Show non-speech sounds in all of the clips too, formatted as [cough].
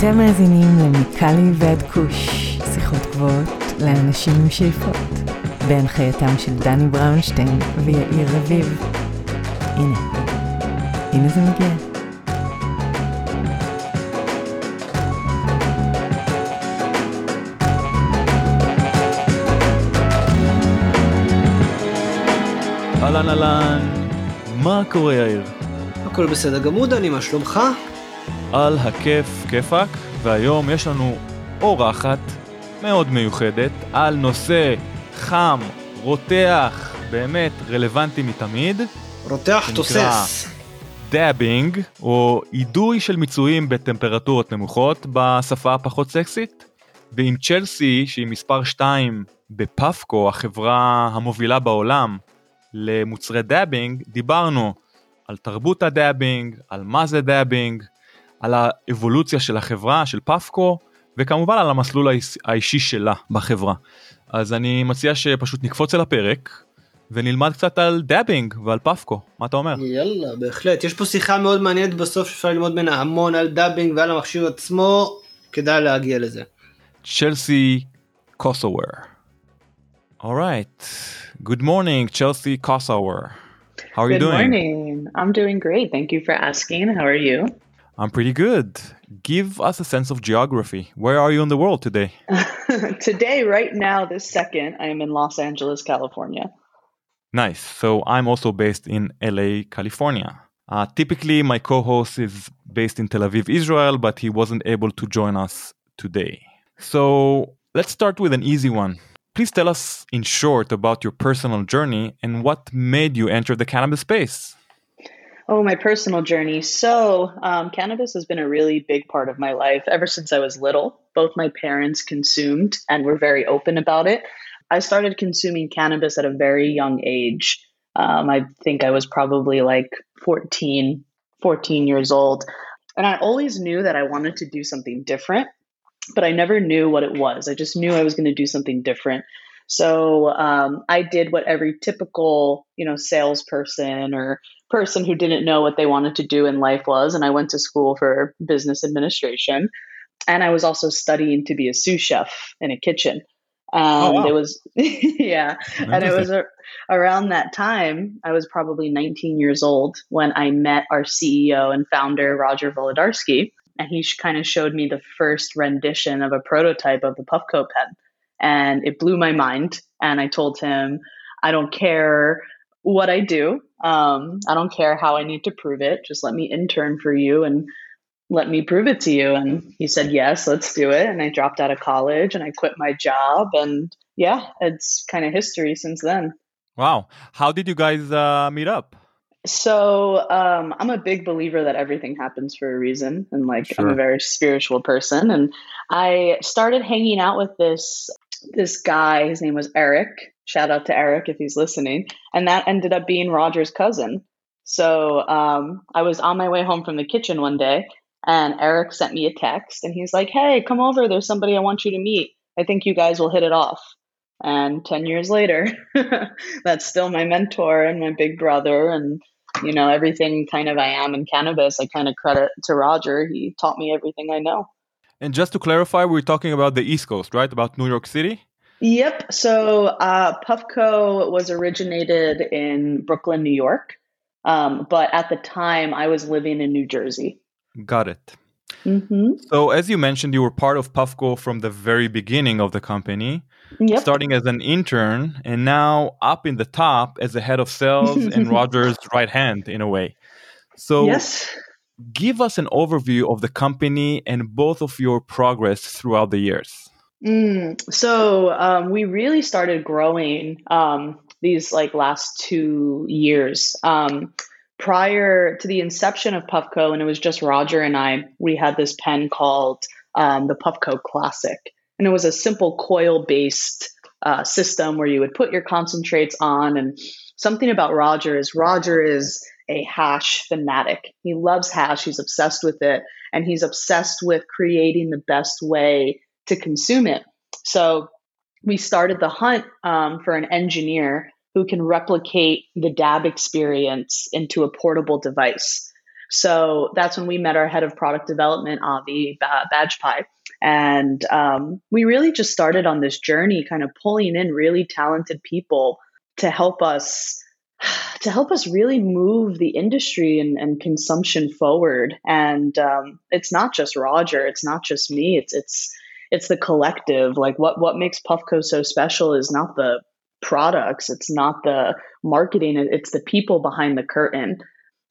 אתם מאזינים למיקלי ועד כוש, שיחות גבוהות לאנשים עם שאיפות, בהנחייתם של דני בראונשטיין ויאיר רביב. הנה, הנה זה מגיע. אהלן אהלן, מה קורה יאיר? הכל בסדר גמור דני, מה שלומך? על הכיף כיפאק, והיום יש לנו אורחת מאוד מיוחדת על נושא חם, רותח, באמת רלוונטי מתמיד, רותח תוסס. דאבינג, או אידוי של מיצויים בטמפרטורות נמוכות בשפה הפחות סקסית. ועם צ'לסי, שהיא מספר 2 בפפקו, החברה המובילה בעולם למוצרי דאבינג, דיברנו על תרבות הדאבינג, על מה זה דאבינג, על האבולוציה של החברה, של פפקו, וכמובן על המסלול האיש- האישי שלה בחברה. אז אני מציע שפשוט נקפוץ אל הפרק ונלמד קצת על דאבינג ועל פפקו, מה אתה אומר? יאללה, בהחלט. יש פה שיחה מאוד מעניינת בסוף שאפשר ללמוד ממנה המון על דאבינג ועל המכשיר עצמו, כדאי להגיע לזה. Chelsea Kosower. All right. Good morning, Chelsea Kosower. How are you Good doing? morning. I'm doing great. Thank you for asking. How are you? I'm pretty good. Give us a sense of geography. Where are you in the world today? [laughs] Today, right now, this second, I am in Los Angeles, California. Nice. So I'm also based in LA, California. Uh, typically, my co host is based in Tel Aviv, Israel, but he wasn't able to join us today. So let's start with an easy one. Please tell us in short about your personal journey and what made you enter the cannabis space. Oh, my personal journey. So, um, cannabis has been a really big part of my life ever since I was little. Both my parents consumed and were very open about it. I started consuming cannabis at a very young age. Um, I think I was probably like 14, 14 years old. And I always knew that I wanted to do something different, but I never knew what it was. I just knew I was going to do something different. So um, I did what every typical, you know, salesperson or person who didn't know what they wanted to do in life was. And I went to school for business administration. And I was also studying to be a sous chef in a kitchen. And wow. it was, [laughs] yeah. And it was a, around that time, I was probably 19 years old when I met our CEO and founder, Roger Volodarsky. And he kind of showed me the first rendition of a prototype of the Puffco pen. And it blew my mind. And I told him, I don't care what I do. Um, I don't care how I need to prove it. Just let me intern for you and let me prove it to you. And he said, Yes, let's do it. And I dropped out of college and I quit my job. And yeah, it's kind of history since then. Wow. How did you guys uh, meet up? So um, I'm a big believer that everything happens for a reason. And like, I'm a very spiritual person. And I started hanging out with this this guy. His name was Eric. Shout out to Eric if he's listening. And that ended up being Roger's cousin. So um, I was on my way home from the kitchen one day, and Eric sent me a text, and he's like, "Hey, come over. There's somebody I want you to meet. I think you guys will hit it off." And ten years later, [laughs] that's still my mentor and my big brother, and you know everything kind of I am in cannabis. I kind of credit to Roger. He taught me everything I know. And just to clarify, we're talking about the East Coast, right? About New York City? Yep. So uh, Puffco was originated in Brooklyn, New York. Um, but at the time, I was living in New Jersey. Got it. hmm So, as you mentioned, you were part of Puffco from the very beginning of the company, Yep. starting as an intern and now up in the top as the head of sales and [laughs] Roger's right hand in a way. So, yes. give us an overview of the company and both of your progress throughout the years. Mm, so um, we really started growing um, these like last two years. Um, prior to the inception of Puffco, and it was just Roger and I, we had this pen called um, the Puffco Classic, and it was a simple coil-based uh, system where you would put your concentrates on. And something about Roger is Roger is a hash fanatic. He loves hash. He's obsessed with it, and he's obsessed with creating the best way to consume it. So we started the hunt um, for an engineer who can replicate the dab experience into a portable device. So that's when we met our head of product development, Avi Bajpai. And um, we really just started on this journey, kind of pulling in really talented people to help us to help us really move the industry and, and consumption forward. And um, it's not just Roger, it's not just me. It's it's it's the collective. Like what what makes Puffco so special is not the products, it's not the marketing, it's the people behind the curtain.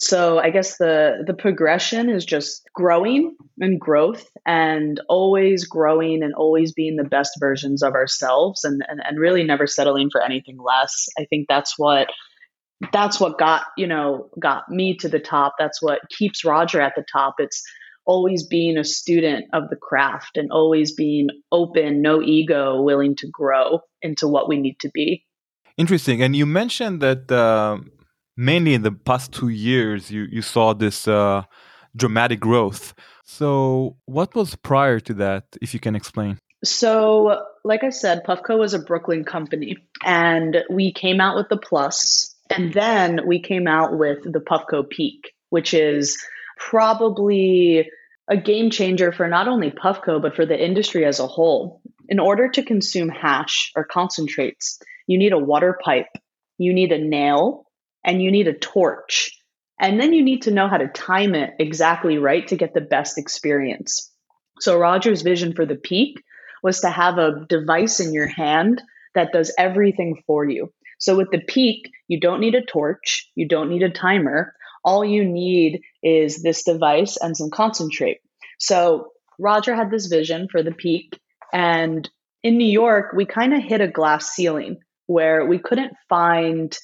So I guess the the progression is just growing and growth and always growing and always being the best versions of ourselves and, and, and really never settling for anything less. I think that's what that's what got, you know, got me to the top. That's what keeps Roger at the top. It's always being a student of the craft and always being open, no ego, willing to grow into what we need to be. Interesting. And you mentioned that uh, mainly in the past two years, you, you saw this uh, dramatic growth. So, what was prior to that, if you can explain? So, like I said, Puffco was a Brooklyn company, and we came out with the Plus, and then we came out with the Puffco Peak, which is probably a game changer for not only Puffco, but for the industry as a whole. In order to consume hash or concentrates, you need a water pipe, you need a nail, and you need a torch. And then you need to know how to time it exactly right to get the best experience. So, Roger's vision for the peak was to have a device in your hand that does everything for you. So, with the peak, you don't need a torch, you don't need a timer. All you need is this device and some concentrate. So, Roger had this vision for the peak. And in New York, we kind of hit a glass ceiling where we couldn't find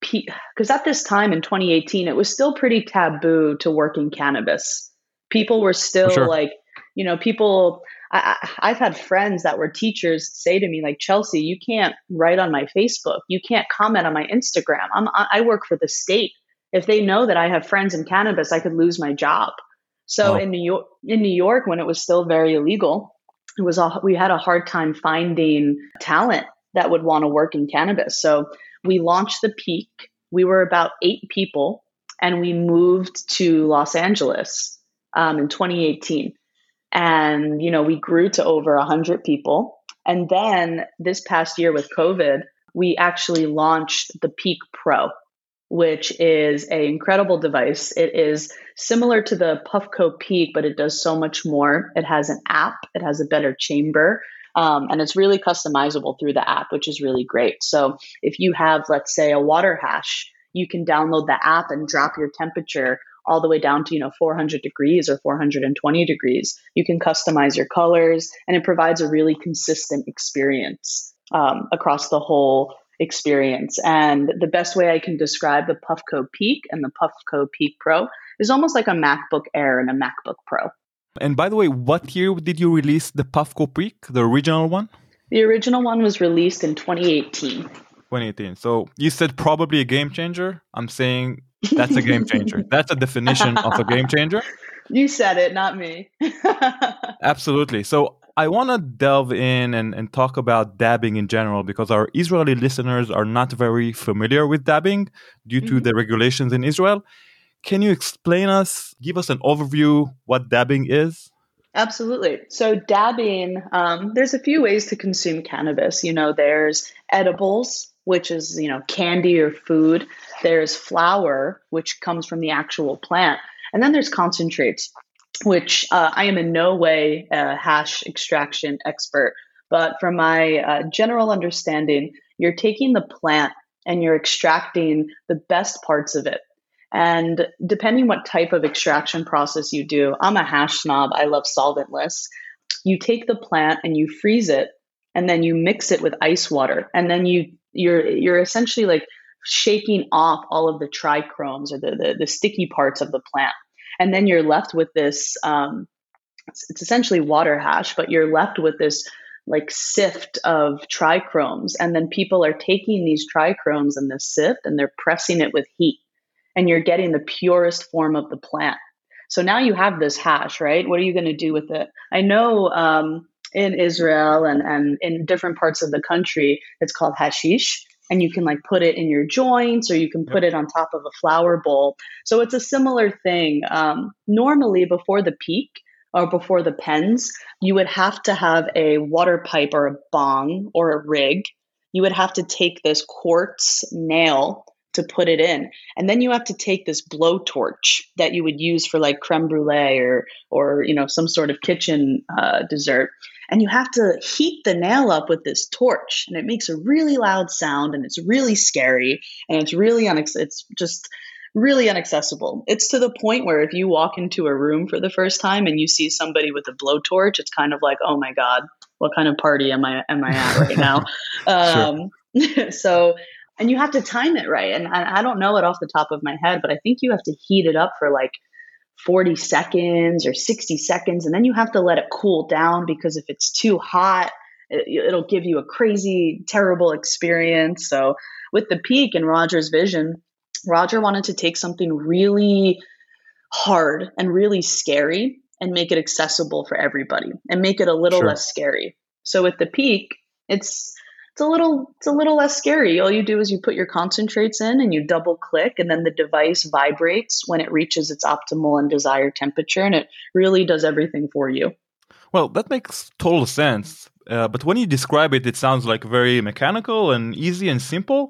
because at this time in 2018 it was still pretty taboo to work in cannabis people were still sure. like you know people I, have had friends that were teachers say to me like chelsea you can't write on my facebook you can't comment on my instagram I'm, i work for the state if they know that i have friends in cannabis i could lose my job so oh. in new york in new york when it was still very illegal it was a, we had a hard time finding talent that would want to work in cannabis so we launched the peak. We were about eight people, and we moved to Los Angeles um, in 2018. And you know, we grew to over 100 people. And then this past year with COVID, we actually launched the Peak Pro, which is an incredible device. It is similar to the Puffco Peak, but it does so much more. It has an app, it has a better chamber, um, and it's really customizable through the app, which is really great. So if you have, let's say, a water hash, you can download the app and drop your temperature all the way down to you know 400 degrees or 420 degrees. You can customize your colors, and it provides a really consistent experience um, across the whole experience. And the best way I can describe the Puffco Peak and the Puffco Peak Pro is almost like a MacBook Air and a MacBook Pro. And by the way, what year did you release the Puffco Peak, the original one? The original one was released in 2018. 2018. So you said probably a game changer. I'm saying that's a game changer. [laughs] that's a definition of a game changer. You said it, not me. [laughs] Absolutely. So I want to delve in and, and talk about dabbing in general because our Israeli listeners are not very familiar with dabbing due to mm-hmm. the regulations in Israel. Can you explain us, give us an overview what dabbing is? Absolutely. So dabbing, um, there's a few ways to consume cannabis. You know, there's edibles, which is you know candy or food. There's flower, which comes from the actual plant, and then there's concentrates, which uh, I am in no way a hash extraction expert, but from my uh, general understanding, you're taking the plant and you're extracting the best parts of it and depending what type of extraction process you do, I'm a hash snob. I love solventless. You take the plant and you freeze it and then you mix it with ice water and then you you're you're essentially like shaking off all of the trichomes or the, the, the sticky parts of the plant and then you're left with this um, it's, it's essentially water hash but you're left with this like sift of trichomes and then people are taking these trichomes and this sift and they're pressing it with heat and you're getting the purest form of the plant. So now you have this hash, right? What are you going to do with it? I know um, in Israel and, and in different parts of the country, it's called hashish. And you can like put it in your joints or you can put it on top of a flower bowl. So it's a similar thing. Um, normally, before the peak or before the pens, you would have to have a water pipe or a bong or a rig. You would have to take this quartz nail to put it in. And then you have to take this blowtorch that you would use for like creme brulee or or you know some sort of kitchen uh, dessert and you have to heat the nail up with this torch and it makes a really loud sound and it's really scary and it's really unex- it's just really inaccessible. It's to the point where if you walk into a room for the first time and you see somebody with a blowtorch it's kind of like oh my god what kind of party am i am i at right now? [laughs] Um, [laughs] so and you have to time it right and, and i don't know it off the top of my head but i think you have to heat it up for like 40 seconds or 60 seconds and then you have to let it cool down because if it's too hot it, will give you a crazy terrible experience so with the peak and roger's vision roger wanted to take something really hard and really scary and make it accessible for everybody and make it a little sure. less scary so with the peak it's it's a little it's a little less scary. All you do is you put your concentrates in and you double click and then the device vibrates when it reaches its optimal and desired temperature and it really does everything for you. Well, that makes total sense. Uh, but when you describe it, it sounds like very mechanical and easy and simple.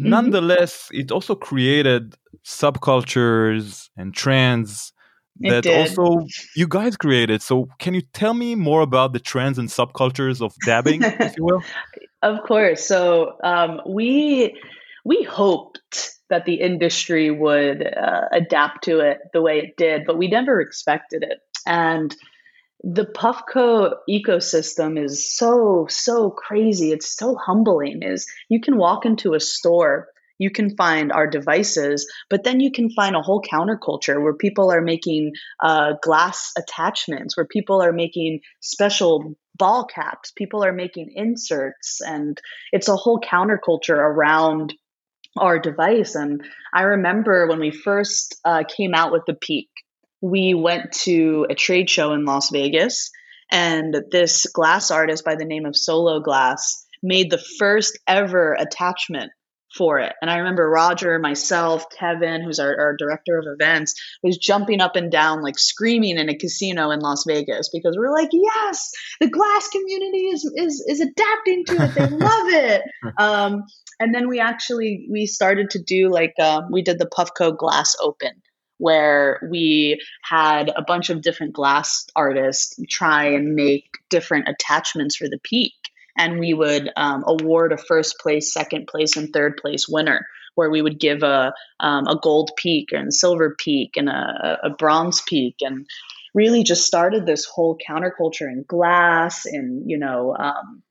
Mm-hmm. Nonetheless, it also created subcultures and trends that also you guys created. So, can you tell me more about the trends and subcultures of dabbing, if you will? [laughs] Of course. So um, we we hoped that the industry would uh, adapt to it the way it did, but we never expected it. And the Puffco ecosystem is so so crazy. It's so humbling. Is you can walk into a store you can find our devices, but then you can find a whole counterculture where people are making uh, glass attachments, where people are making special ball caps, people are making inserts, and it's a whole counterculture around our device. And I remember when we first uh, came out with the Peak, we went to a trade show in Las Vegas, and this glass artist by the name of Solo Glass made the first ever attachment for it. And I remember Roger, myself, Kevin, who's our, our, director of events, was jumping up and down, like screaming in a casino in Las Vegas because we're like, yes, the glass community is is is adapting to it. They [laughs] love it. Um, and then we actually we started to do like um, we did the Puffco Glass Open where we had a bunch of different glass artists try and make different attachments for the peak and we would um, award a first place, second place, and third place winner, where we would give a um, a gold peak and silver peak and a, a bronze peak, and really just started this whole counterculture in glass and you know. Um,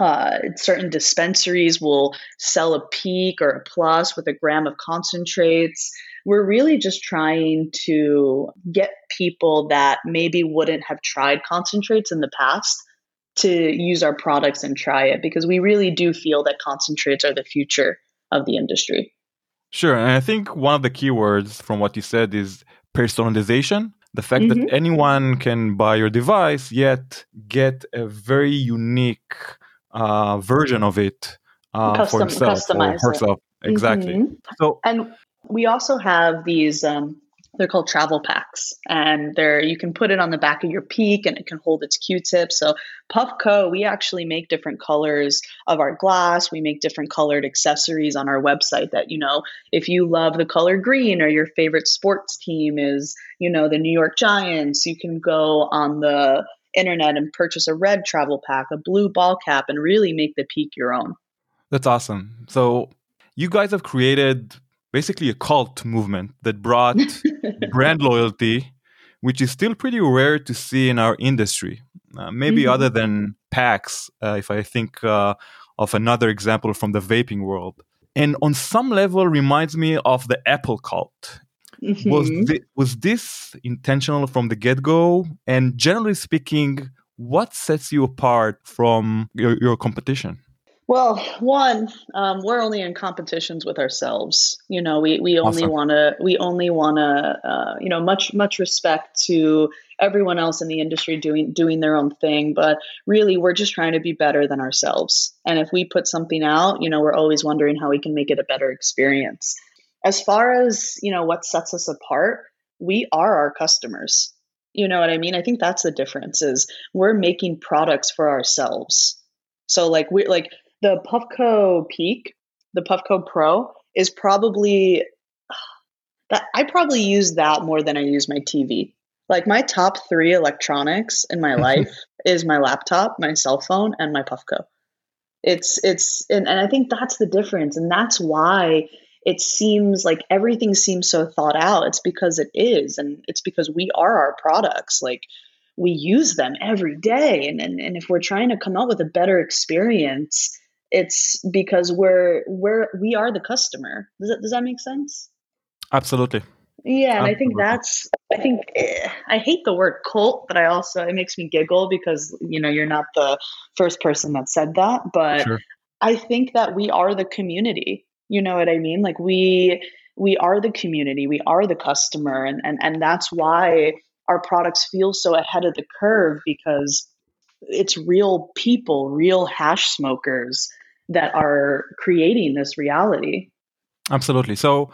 uh, certain dispensaries will sell a peak or a plus with a gram of concentrates. We're really just trying to get people that maybe wouldn't have tried concentrates in the past to use our products and try it because we really do feel that concentrates are the future of the industry. Sure. And I think one of the keywords from what you said is personalization. The fact mm-hmm. that anyone can buy your device, yet get a very unique uh, version of it uh, Custom, for himself or herself. It. Exactly. Mm-hmm. So, and we also have these um, they're called travel packs and they're you can put it on the back of your peak and it can hold its q-tip. So puffco we actually make different colors of our glass. We make different colored accessories on our website that you know if you love the color green or your favorite sports team is you know the new york giants you can go on the internet and purchase a red travel pack a blue ball cap and really make the peak your own. That's awesome. So you guys have created basically a cult movement that brought [laughs] brand loyalty, which is still pretty rare to see in our industry. Uh, maybe mm-hmm. other than PAX, uh, if I think uh, of another example from the vaping world. And on some level reminds me of the Apple cult. Mm-hmm. Was, th- was this intentional from the get go? And generally speaking, what sets you apart from your, your competition? Well, one, um, we're only in competitions with ourselves. You know, we, we only awesome. want to, we only want to, uh, you know, much, much respect to everyone else in the industry doing doing their own thing but really we're just trying to be better than ourselves. And if we put something out you know we're always wondering how we can make it a better experience. As far as you know what sets us apart we are our customers. You know what i mean? I think that's the difference is we're making products for ourselves. So like we like the puffco peak the puffco pro is probably [sighs] that I probably use that more than I use my TV. Like my top three electronics in my [laughs] life is my laptop, my cell phone, and my Puffco. It's it's and, and I think that's the difference, and that's why it seems like everything seems so thought out. It's because it is, and it's because we are our products. Like we use them every day, and and, and if we're trying to come up with a better experience, it's because we're we're we are the customer. Does that does that make sense? Absolutely. Yeah, and I think that's I think eh, I hate the word cult, but I also it makes me giggle because you know you're not the first person that said that, but sure. I think that we are the community. You know what I mean? Like we we are the community, we are the customer, and and and that's why our products feel so ahead of the curve because it's real people, real hash smokers that are creating this reality. Absolutely. So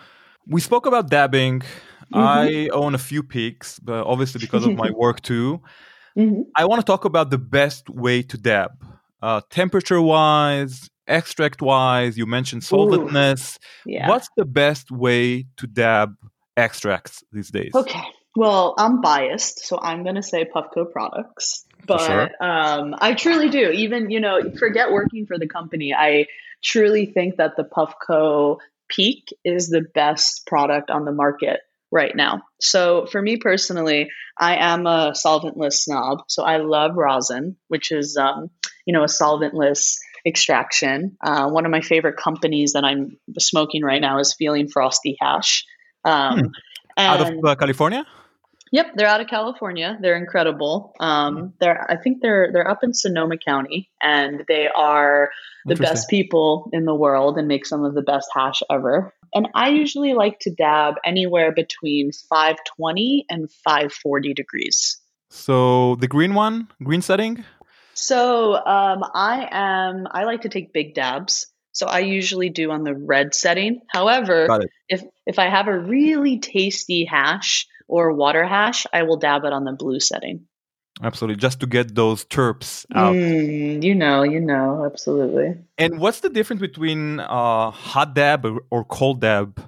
we spoke about dabbing. Mm-hmm. I own a few peaks, but obviously because of my [laughs] work too. Mm-hmm. I want to talk about the best way to dab, uh, temperature wise, extract wise. You mentioned solventless. Yeah. What's the best way to dab extracts these days? Okay. Well, I'm biased, so I'm going to say Puffco products. But sure. um, I truly do. Even, you know, forget working for the company. I truly think that the Puffco Peak is the best product on the market right now. So for me personally, I am a solventless snob. So I love rosin, which is um, you know a solventless extraction. Uh, one of my favorite companies that I'm smoking right now is Feeling Frosty Hash. Um, hmm. Out of uh, California. Yep, they're out of California. They're incredible. Um, hmm. they're I think they're they're up in Sonoma County, and they are the best people in the world and make some of the best hash ever. And I usually like to dab anywhere between 520 and 540 degrees. So the green one, green setting. So um, I am. I like to take big dabs. So I usually do on the red setting. However, if if I have a really tasty hash or water hash, I will dab it on the blue setting. Absolutely, just to get those terps out. Mm, you know, you know, absolutely. And what's the difference between uh, hot dab or cold dab?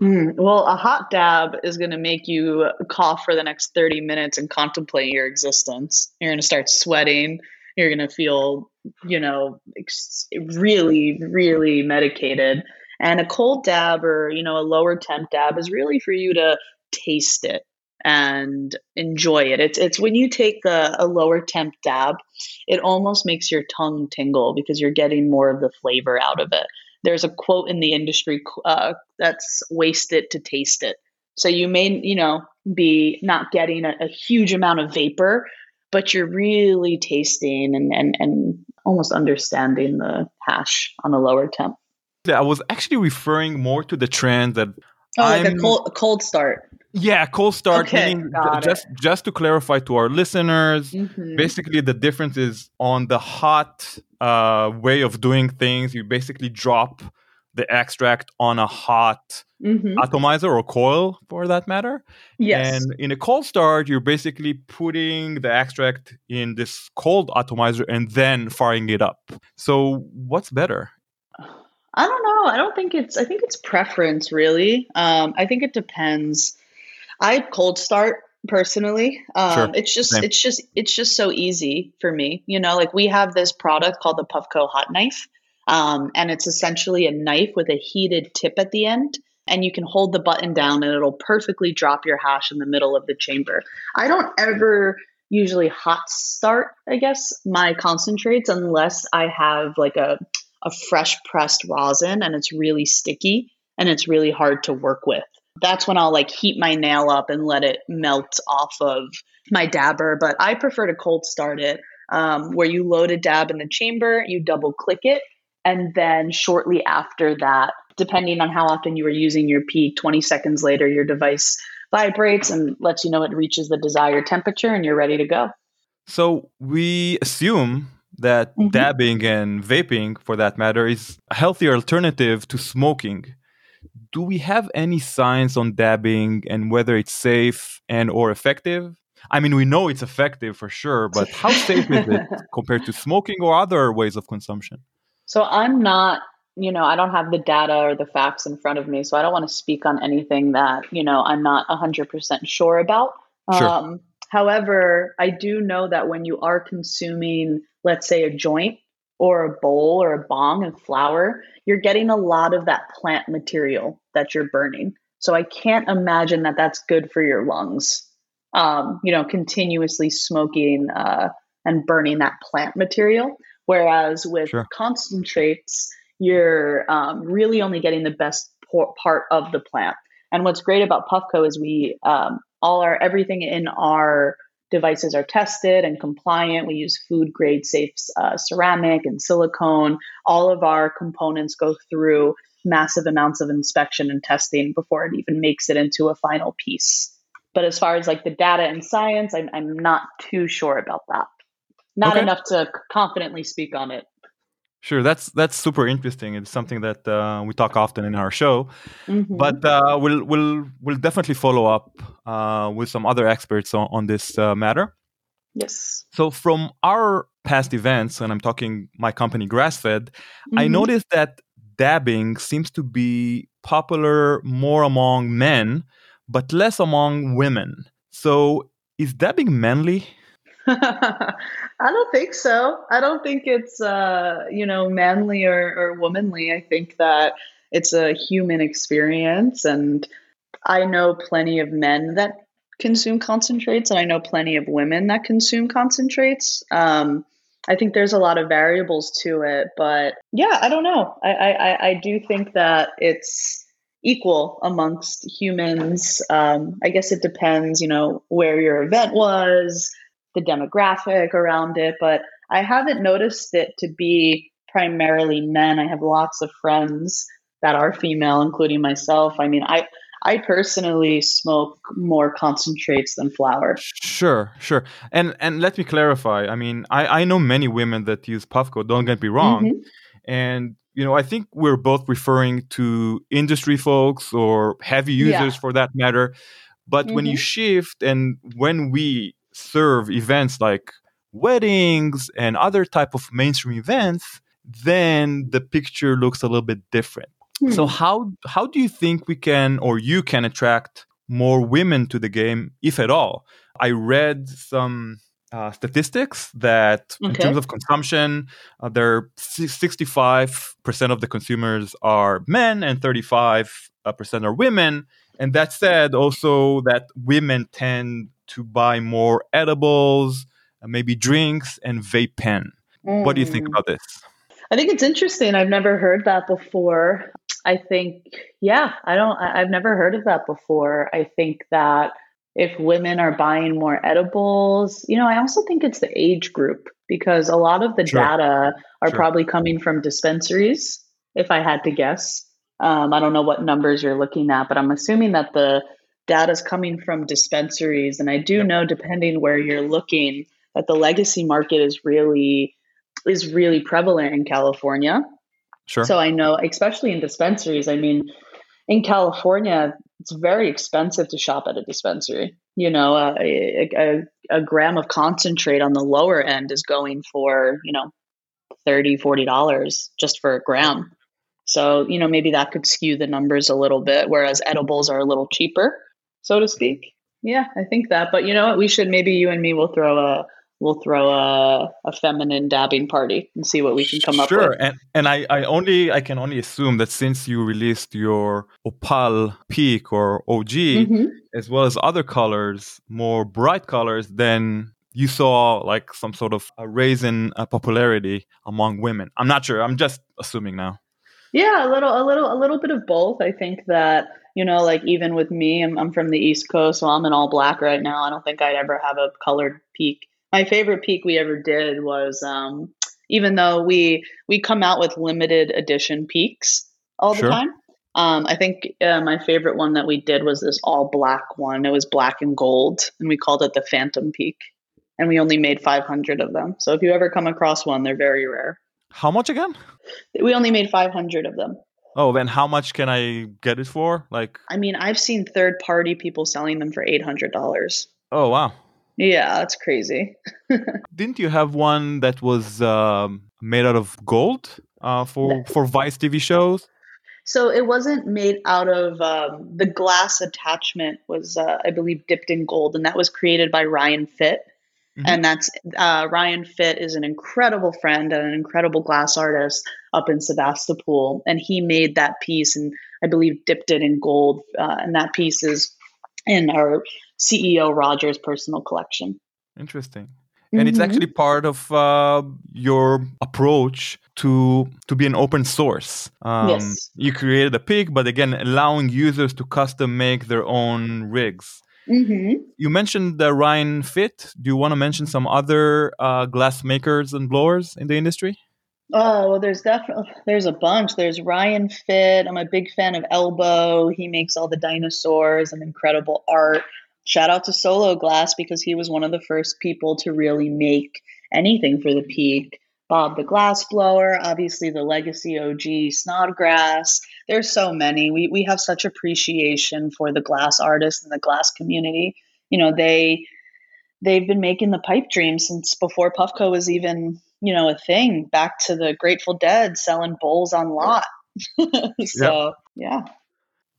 Mm, well, a hot dab is going to make you cough for the next 30 minutes and contemplate your existence. You're going to start sweating. You're going to feel, you know, ex- really, really medicated. And a cold dab or, you know, a lower temp dab is really for you to taste it and enjoy it. It's it's when you take a, a, lower temp dab, it almost makes your tongue tingle because you're getting more of the flavor out of it. There's a quote in the industry uh, that's "waste it to taste it." So you may you know be not getting a, a huge amount of vapor, but you're really tasting and and and almost understanding the hash on a lower temp. Yeah, I was actually referring more to the trend that Oh, like a cold, a cold start. Yeah, cold start. Okay, meaning just it. just to clarify to our listeners, mm-hmm. basically the difference is on the hot uh, way of doing things. You basically drop the extract on a hot mm-hmm. atomizer or coil, for that matter. Yes. And in a cold start, you're basically putting the extract in this cold atomizer and then firing it up. So, what's better? I don't know. I don't think it's. I think it's preference, really. Um, I think it depends. I cold start personally. Um, sure. It's just. Same. It's just. It's just so easy for me. You know, like we have this product called the Puffco Hot Knife, um, and it's essentially a knife with a heated tip at the end. And you can hold the button down, and it'll perfectly drop your hash in the middle of the chamber. I don't ever usually hot start, I guess, my concentrates unless I have like a a fresh pressed rosin and it's really sticky and it's really hard to work with. That's when I'll like heat my nail up and let it melt off of my dabber. But I prefer to cold start it um, where you load a dab in the chamber, you double click it, and then shortly after that, depending on how often you are using your peak, 20 seconds later, your device vibrates and lets you know it reaches the desired temperature and you're ready to go. So we assume that mm-hmm. dabbing and vaping, for that matter, is a healthier alternative to smoking. Do we have any science on dabbing and whether it's safe and or effective? I mean, we know it's effective for sure, [laughs] but how safe is it compared to smoking or other ways of consumption? So I'm not, you know, I don't have the data or the facts in front of me, so I don't want to speak on anything that, you know, I'm not 100% sure about. Sure. Um, however, I do know that when you are consuming, let's say, a joint or a bowl or a bong and flower, you're getting a lot of that plant material that you're burning. So I can't imagine that that's good for your lungs. Um, you know, continuously smoking uh, and burning that plant material. Whereas with sure. concentrates, you're um, really only getting the best part of the plant. And what's great about Puffco is we um, all our everything in our devices are tested and compliant. We use food grade safe uh, ceramic and silicone. All of our components go through massive amounts of inspection and testing before it even makes it into a final piece. But as far as like the data and science, I'm, I'm not too sure about that not okay. enough to confidently speak on it. Sure, that's that's super interesting. It's something that uh, we talk often in our show, mm-hmm. but uh, we'll we'll we'll definitely follow up uh, with some other experts on, on this uh, matter. Yes. So from our past events, and I'm talking my company Grassfed, mm-hmm. I noticed that dabbing seems to be popular more among men, but less among women. So is dabbing manly? [laughs] I don't think so. I don't think it's uh, you know manly or, or womanly. I think that it's a human experience, and I know plenty of men that consume concentrates, and I know plenty of women that consume concentrates. Um, I think there's a lot of variables to it, but yeah, I don't know. I I, I do think that it's equal amongst humans. Um, I guess it depends, you know, where your event was the demographic around it, but I haven't noticed it to be primarily men. I have lots of friends that are female, including myself. I mean, I I personally smoke more concentrates than flower. Sure, sure. And and let me clarify. I mean, I I know many women that use Puffco. Don't get me wrong. Mm-hmm. And you know, I think we're both referring to industry folks or heavy users yeah. for that matter. But mm-hmm. when you mm-hmm. shift and when we serve events like weddings and other type of mainstream events, then the picture looks a little bit different. Hmm. So how how do you think we can or you can attract more women to the game, if at all? I read some uh, statistics that okay. in terms of consumption, uh, there 65% of the consumers are men and 35% are women. And that said, also that women tend to buy more edibles, uh, maybe drinks, and vape pen. Mm. What do you think mm. about this? I think it's interesting. I've never heard that before. I think, yeah, I don't, I've never heard of that before. I think that if women are buying more edibles, you know, I also think it's the age group because a lot of the sure. data are sure. probably coming from dispensaries, if I had to guess. Um, I don't know what numbers you're looking at, but I'm assuming that the data is coming from dispensaries. And I do know, depending where you're looking, that the legacy market is really is really prevalent in California. Sure. So I know, especially in dispensaries. I mean, in California, it's very expensive to shop at a dispensary. You know, a, a, a gram of concentrate on the lower end is going for you know 30 40 dollars just for a gram so you know maybe that could skew the numbers a little bit whereas edibles are a little cheaper so to speak. Yeah, I think that. But you know what? We should maybe you and me will throw a we'll throw a, a feminine dabbing party and see what we can come sure. up with. Sure, and and I, I only I can only assume that since you released your Opal Peak or OG mm-hmm. as well as other colors, more bright colors, then you saw like some sort of a raise in uh, popularity among women. I'm not sure. I'm just assuming now. Yeah, a little, a little, a little bit of both. I think that you know, like even with me, I'm, I'm from the East Coast, so I'm in all black right now. I don't think I'd ever have a colored peak. My favorite peak we ever did was, um, even though we we come out with limited edition peaks all the sure. time, Um, I think uh, my favorite one that we did was this all black one. It was black and gold, and we called it the Phantom Peak. And we only made 500 of them. So if you ever come across one, they're very rare. How much again? We only made 500 of them. Oh, then how much can I get it for? Like, I mean, I've seen third party people selling them for $800. oh wow. Yeah, that's crazy. [laughs] Didn't you have one that was um, made out of gold uh, for for Vice TV shows? So it wasn't made out of um, the glass attachment was, uh, I believe, dipped in gold, and that was created by Ryan Fitt. Mhm. And that's uh, Ryan Fitt is an incredible friend and an incredible glass artist up in Sebastopol, and he made that piece and I believe dipped it in gold, uh, and that piece is in our CEO Rogers personal collection. Interesting. And it's Mhm. actually part of uh, your approach to to be an open source. Um, Yes. You created a pig, but again, allowing users to custom make their own rigs. Mm-hmm. You mentioned the Ryan Fitt. Do you want to mention some other uh, glass makers and blowers in the industry? Oh, well, there's definitely there's a bunch. There's Ryan Fitt. I'm a big fan of Elbow. He makes all the dinosaurs and incredible art. Shout out to Solo Glass because he was one of the first people to really make anything for the peak. Bob the Glass Blower, obviously the legacy OG Snodgrass. There's so many. We we have such appreciation for the glass artists and the glass community. You know, they they've been making the pipe dream since before Puffco was even, you know, a thing. Back to the Grateful Dead selling bowls on lot. [laughs] so yeah.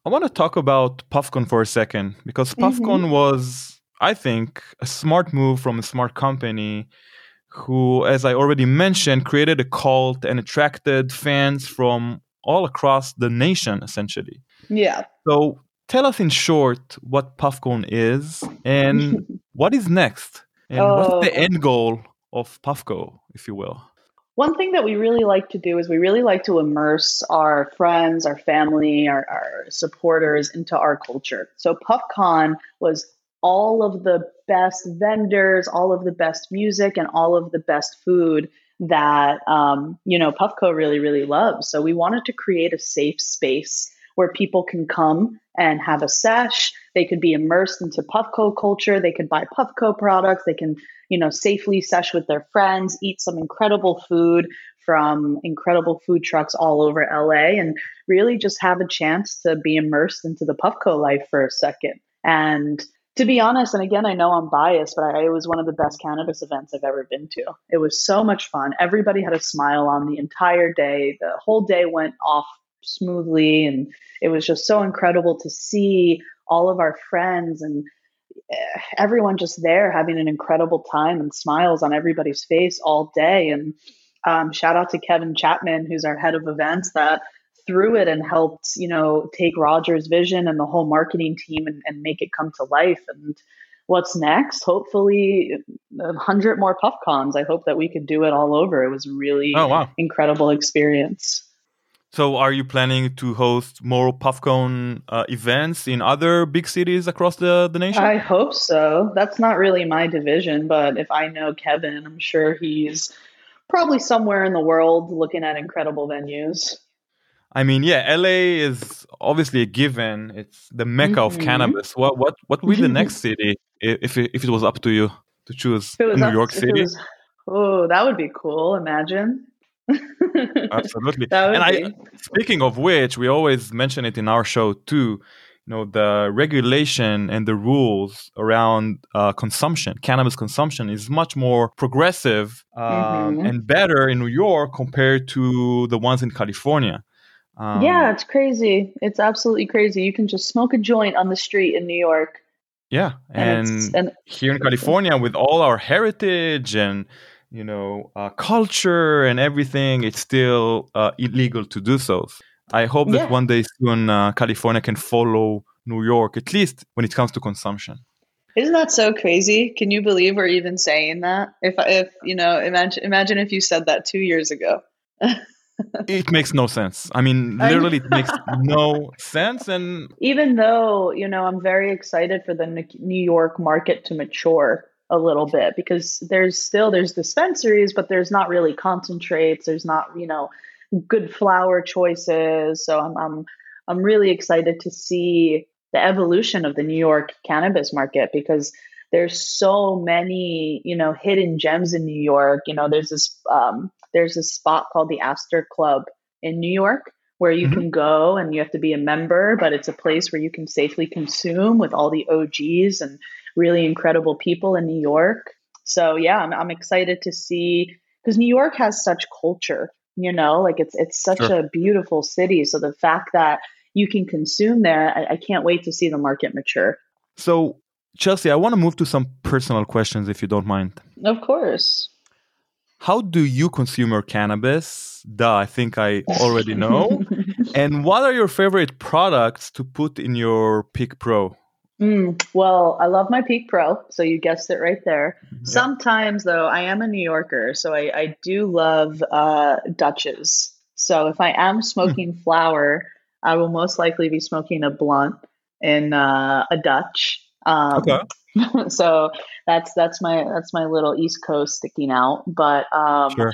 I want to talk about Puffcon for a second because Puffcon mm-hmm. was, I think, a smart move from a smart company who, as I already mentioned, created a cult and attracted fans from all across the nation, essentially. Yeah. So tell us in short what Puffcon is and [laughs] what is next, and what's the Oh. end goal of Puffco, if you will. One thing that we really like to do is we really like to immerse our friends, our family, our, our supporters into our culture. So PuffCon was all of the best vendors, all of the best music, and all of the best food that um, you know Puffco really, really loves. So we wanted to create a safe space where people can come and have a sesh. They could be immersed into Puffco culture. They could buy Puffco products. They can you know, safely sesh with their friends, eat some incredible food from incredible food trucks all over LA, and really just have a chance to be immersed into the Puffco life for a second. And to be honest, and again, I know I'm biased, but I, it was one of the best cannabis events I've ever been to. It was so much fun. Everybody had a smile on the entire day. The whole day went off smoothly, and it was just so incredible to see all of our friends and eh, everyone just there having an incredible time and smiles on everybody's face all day. And um, shout out to Kevin Chapman, who's our head of events, that through it and helped, you know, take Roger's vision and the whole marketing team and, and make it come to life. And what's next? Hopefully, a hundred more PuffCons. I hope that we could do it all over. It was really Oh, wow. incredible experience. So, are you planning to host more PuffCon uh, events in other big cities across the, the nation? I hope so. That's not really my division, but if I know Kevin, I'm sure he's probably somewhere in the world looking at incredible venues. I mean, yeah, LA is obviously a given. It's the mecca of Mhm. cannabis. What what what would be the next city if it, if it was up to you to choose? If it was New up- York City, was- oh, that would be cool. Imagine. [laughs] absolutely. And I, be. speaking of which, we always mention it in our show too. You know, the regulation and the rules around uh, consumption, cannabis consumption, is much more progressive um, Mhm. and better in New York compared to the ones in California. Um, yeah, it's crazy. It's absolutely crazy. You can just smoke a joint on the street in New York. yeah, And, and and here in California with all our heritage and you know uh, culture and everything, it's still uh, illegal to do so. I hope that Yeah. one day soon uh, California can follow New York, at least when it comes to consumption. isn't that so crazy? Can you believe we're even saying that? If if you know, imagine imagine if you said that two years ago. [laughs] It makes no sense. I mean, literally, it makes no sense. And even though you know i'm very excited for the new york market to mature a little bit because there's still there's dispensaries but there's not really concentrates there's not you know good flower choices so i'm i'm I'm really excited to see the evolution of the New York cannabis market because there's so many, you know, hidden gems in New York. You know, there's this um, there's a spot called the Astor Club in New York where you mm-hmm. can go and you have to be a member, but it's a place where you can safely consume with all the OGs and really incredible people in New York. So yeah, I'm, I'm excited to see because New York has such culture, you know, like it's it's such sure. a beautiful city. So the fact that you can consume there, I, I can't wait to see the market mature. So Chelsea, I want to move to some personal questions if you don't mind. Of course. How do you consume your cannabis? Duh, I think I already know. [laughs] and what are your favorite products to put in your Peak Pro? Mm, well, I love my Peak Pro, so you guessed it right there. Yeah. Sometimes, though, I am a New Yorker, so I, I do love uh, Dutches. So if I am smoking mm. flower, I will most likely be smoking a blunt in uh, a Dutch. Um, okay. [laughs] so that's that's my that's my little East Coast sticking out. But um, sure.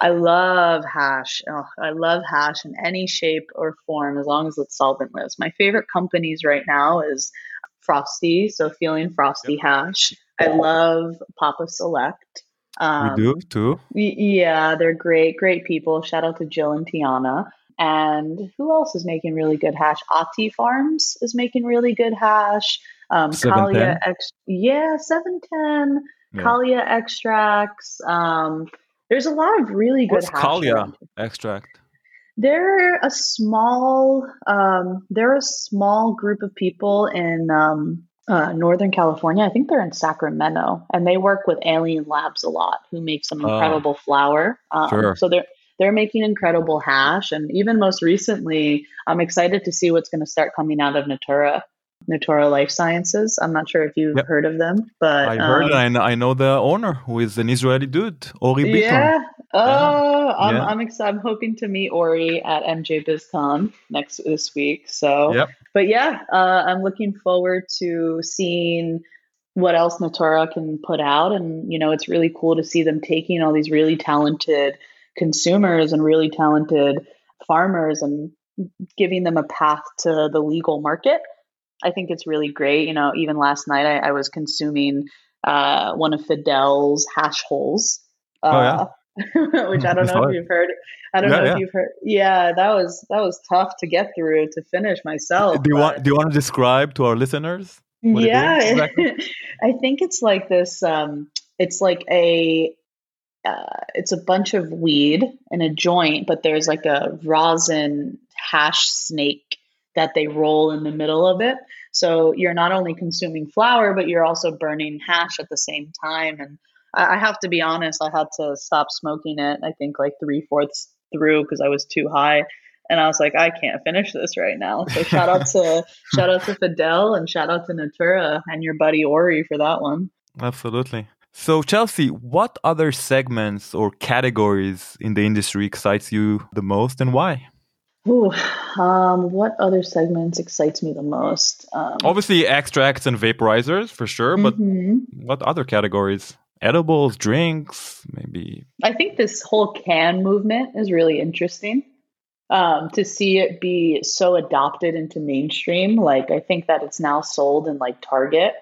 I love hash. Oh, I love hash in any shape or form as long as it's solventless. My favorite companies right now is Frosty, so feeling frosty yep. hash. I love Papa Select. Um, we do too. yeah, they're great, great people. Shout out to Jill and Tiana. And who else is making really good hash? Ati Farms is making really good hash. Um, Kalya, ex- yeah, seven ten. Yeah. Kalya extracts. Um, there's a lot of really good. What's Kalya extract? They're a small. Um, they're a small group of people in um, uh, Northern California. I think they're in Sacramento, and they work with Alien Labs a lot, who make some ah. incredible flower. Um, sure. So they're they're making incredible hash, and even most recently, I'm excited to see what's going to start coming out of Natura. Natura Life Sciences. I'm not sure if you've yep. heard of them, but I heard. Um, I, know, I know the owner, who is an Israeli dude, Ori Biton. Yeah. Oh, uh, I'm, yeah. I'm excited. I'm hoping to meet Ori at MJ BizCon next this week. So, yep. but yeah, uh, I'm looking forward to seeing what else Natura can put out, and you know, it's really cool to see them taking all these really talented consumers and really talented farmers and giving them a path to the legal market I think it's really great. You know, even last night I, I was consuming uh, one of Fidel's hash holes. Uh, oh, yeah. [laughs] Which I [laughs] don't know if you've heard. I don't yeah, know if yeah. you've heard. Yeah, that was that was tough to get through to finish myself. Do you want Do you want to describe to our listeners? yeah, exactly? [laughs] I think it's like this. Um, it's like a. Uh, it's a bunch of weed in a joint, but there's like a rosin hash snake that they roll in the middle of it. So you're not only consuming flower, but you're also burning hash at the same time. And I, I have to be honest, I had to stop smoking it, I think like three fourths through because I was too high. And I was like, I can't finish this right now. So shout out to [laughs] shout out to Fidel and shout out to Natura and your buddy Ori for that one. Absolutely. So Chelsea, what other segments or categories in the industry excites you the most and why? Ooh, um, what other segments excites me the most? Um, Obviously, extracts and vaporizers for sure, but mm-hmm. what other categories? Edibles, drinks, maybe. I think this whole can movement is really interesting. Um, to see it be so adopted into mainstream, like I think that it's now sold in like Target.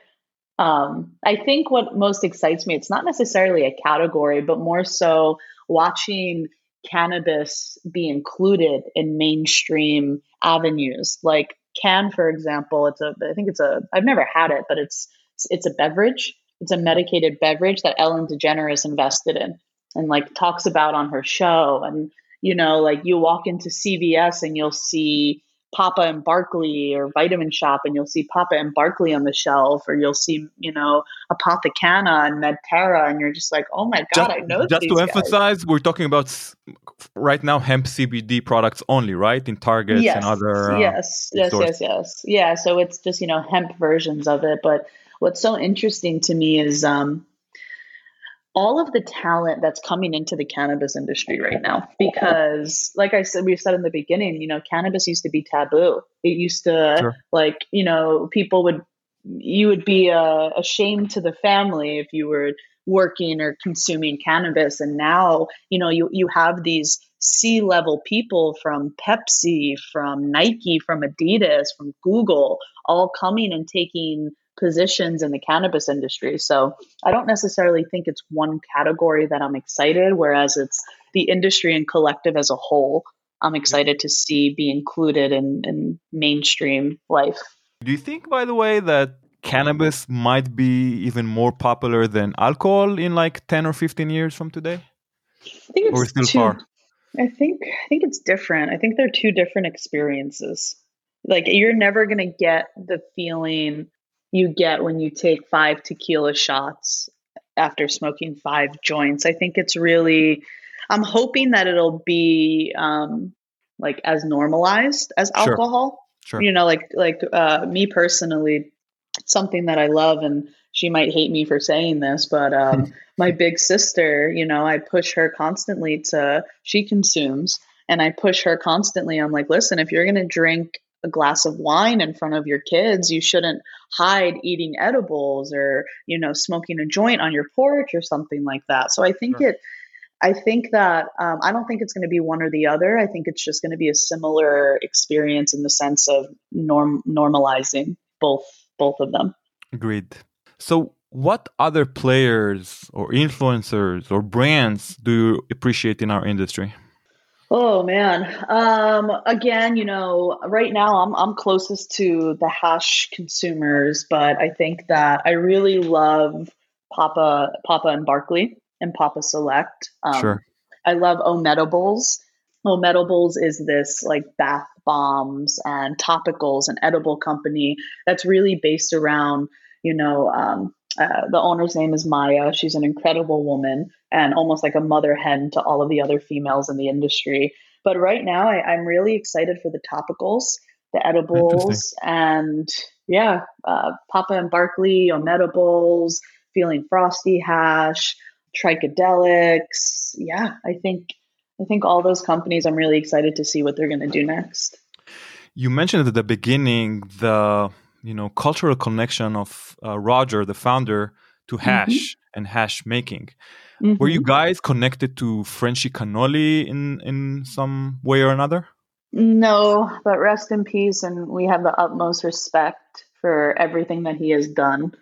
Um, I think what most excites me, it's not necessarily a category, but more so watching cannabis be included in mainstream avenues. Like can for example it's a i think it's a i've never had it but it's it's a beverage. It's a medicated beverage that ellen degeneres invested in and like talks about on her show. And you know like you walk into cvs and you'll see Papa and Barkley or Vitamin Shoppe, and you'll see Papa and Barkley on the shelf, or you'll see, you know, Apothecanna and Medterra, and you're just like, oh my god, just, I know. Just to guys. emphasize, we're talking about right now hemp CBD products only, right? In Targets yes, and other. Uh, yes, yes, stores. yes, yes, yeah. So it's just you know hemp versions of it, but what's so interesting to me is um, all of the talent that's coming into the cannabis industry right now because like i said we said in the beginning you know cannabis used to be taboo it used to sure. like you know people would you would be uh, ashamed to the family if you were working or consuming cannabis and now you know you you have these C level people from Pepsi, from Nike, from Adidas, from Google, all coming and taking positions in the cannabis industry. So I don't necessarily think it's one category that I'm excited, whereas it's the industry and collective as a whole. I'm excited to see be included in, in mainstream life. Do you think, by the way, that cannabis might be even more popular than alcohol in like 10 or 15 years from today? I think it's or still too, far? I think I think it's different. I think they're two different experiences. Like you're never going to get the feeling you get when you take five tequila shots after smoking five joints. I think it's really, I'm hoping that it'll be um, like as normalized as Sure. alcohol. Sure. You know, like like uh, me personally, something that I love, and she might hate me for saying this, but um, [laughs] my big sister, you know, I push her constantly to she consumes, and I push her constantly. I'm like, listen, if you're gonna drink a glass of wine in front of your kids, you shouldn't hide eating edibles or you know smoking a joint on your porch or something like that. So I think it. I think that um, I don't think it's going to be one or the other. I think it's just going to be a similar experience in the sense of norm normalizing both both of them. Agreed. So, what other players or influencers or brands do you appreciate in our industry? Oh man. Um again, you know, right now I'm I'm closest to the hash consumers, but I think that I really love Papa Papa and Barkley and Papa Select. Um Sure. I love Omedibles. Omedibles is this like bath bombs and topicals and edible company that's really based around, you know, um, uh, the owner's name is Maya. She's an incredible woman and almost like a mother hen to all of the other females in the industry. But right now, I, I'm really excited for the topicals, the edibles, and yeah, uh, Papa and Barkley, Omedibles, Feeling Frosty Hash, Tricadelics. Yeah, I think I think all those companies. I'm really excited to see what they're going to do next. You mentioned at the beginning the you know cultural connection of uh, Roger, the founder, to hash and hash making. Were you Mhm. guys connected to Frenchy Cannoli in in some way or another? No, but rest in peace, and we have the utmost respect for everything that he has done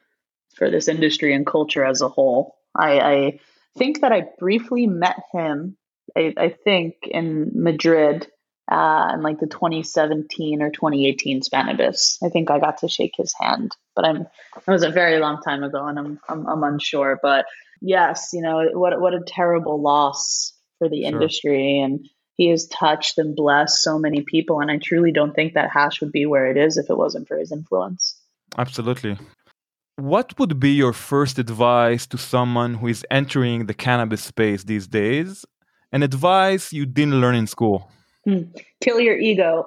for this industry and culture as a whole. I, I think that I briefly met him, I, I think, in Madrid uh, in like the 2017 or 2018 Spannabis. I think I got to shake his hand, but I'm it was a very long time ago, and I'm I'm, I'm unsure. But yes, you know what what a terrible loss for the Sure. industry, and he has touched and blessed so many people, and I truly don't think that hash would be where it is if it wasn't for his influence. Absolutely. What would be your first advice to someone who is entering the cannabis space these days? An advice you didn't learn in school? Kill your ego.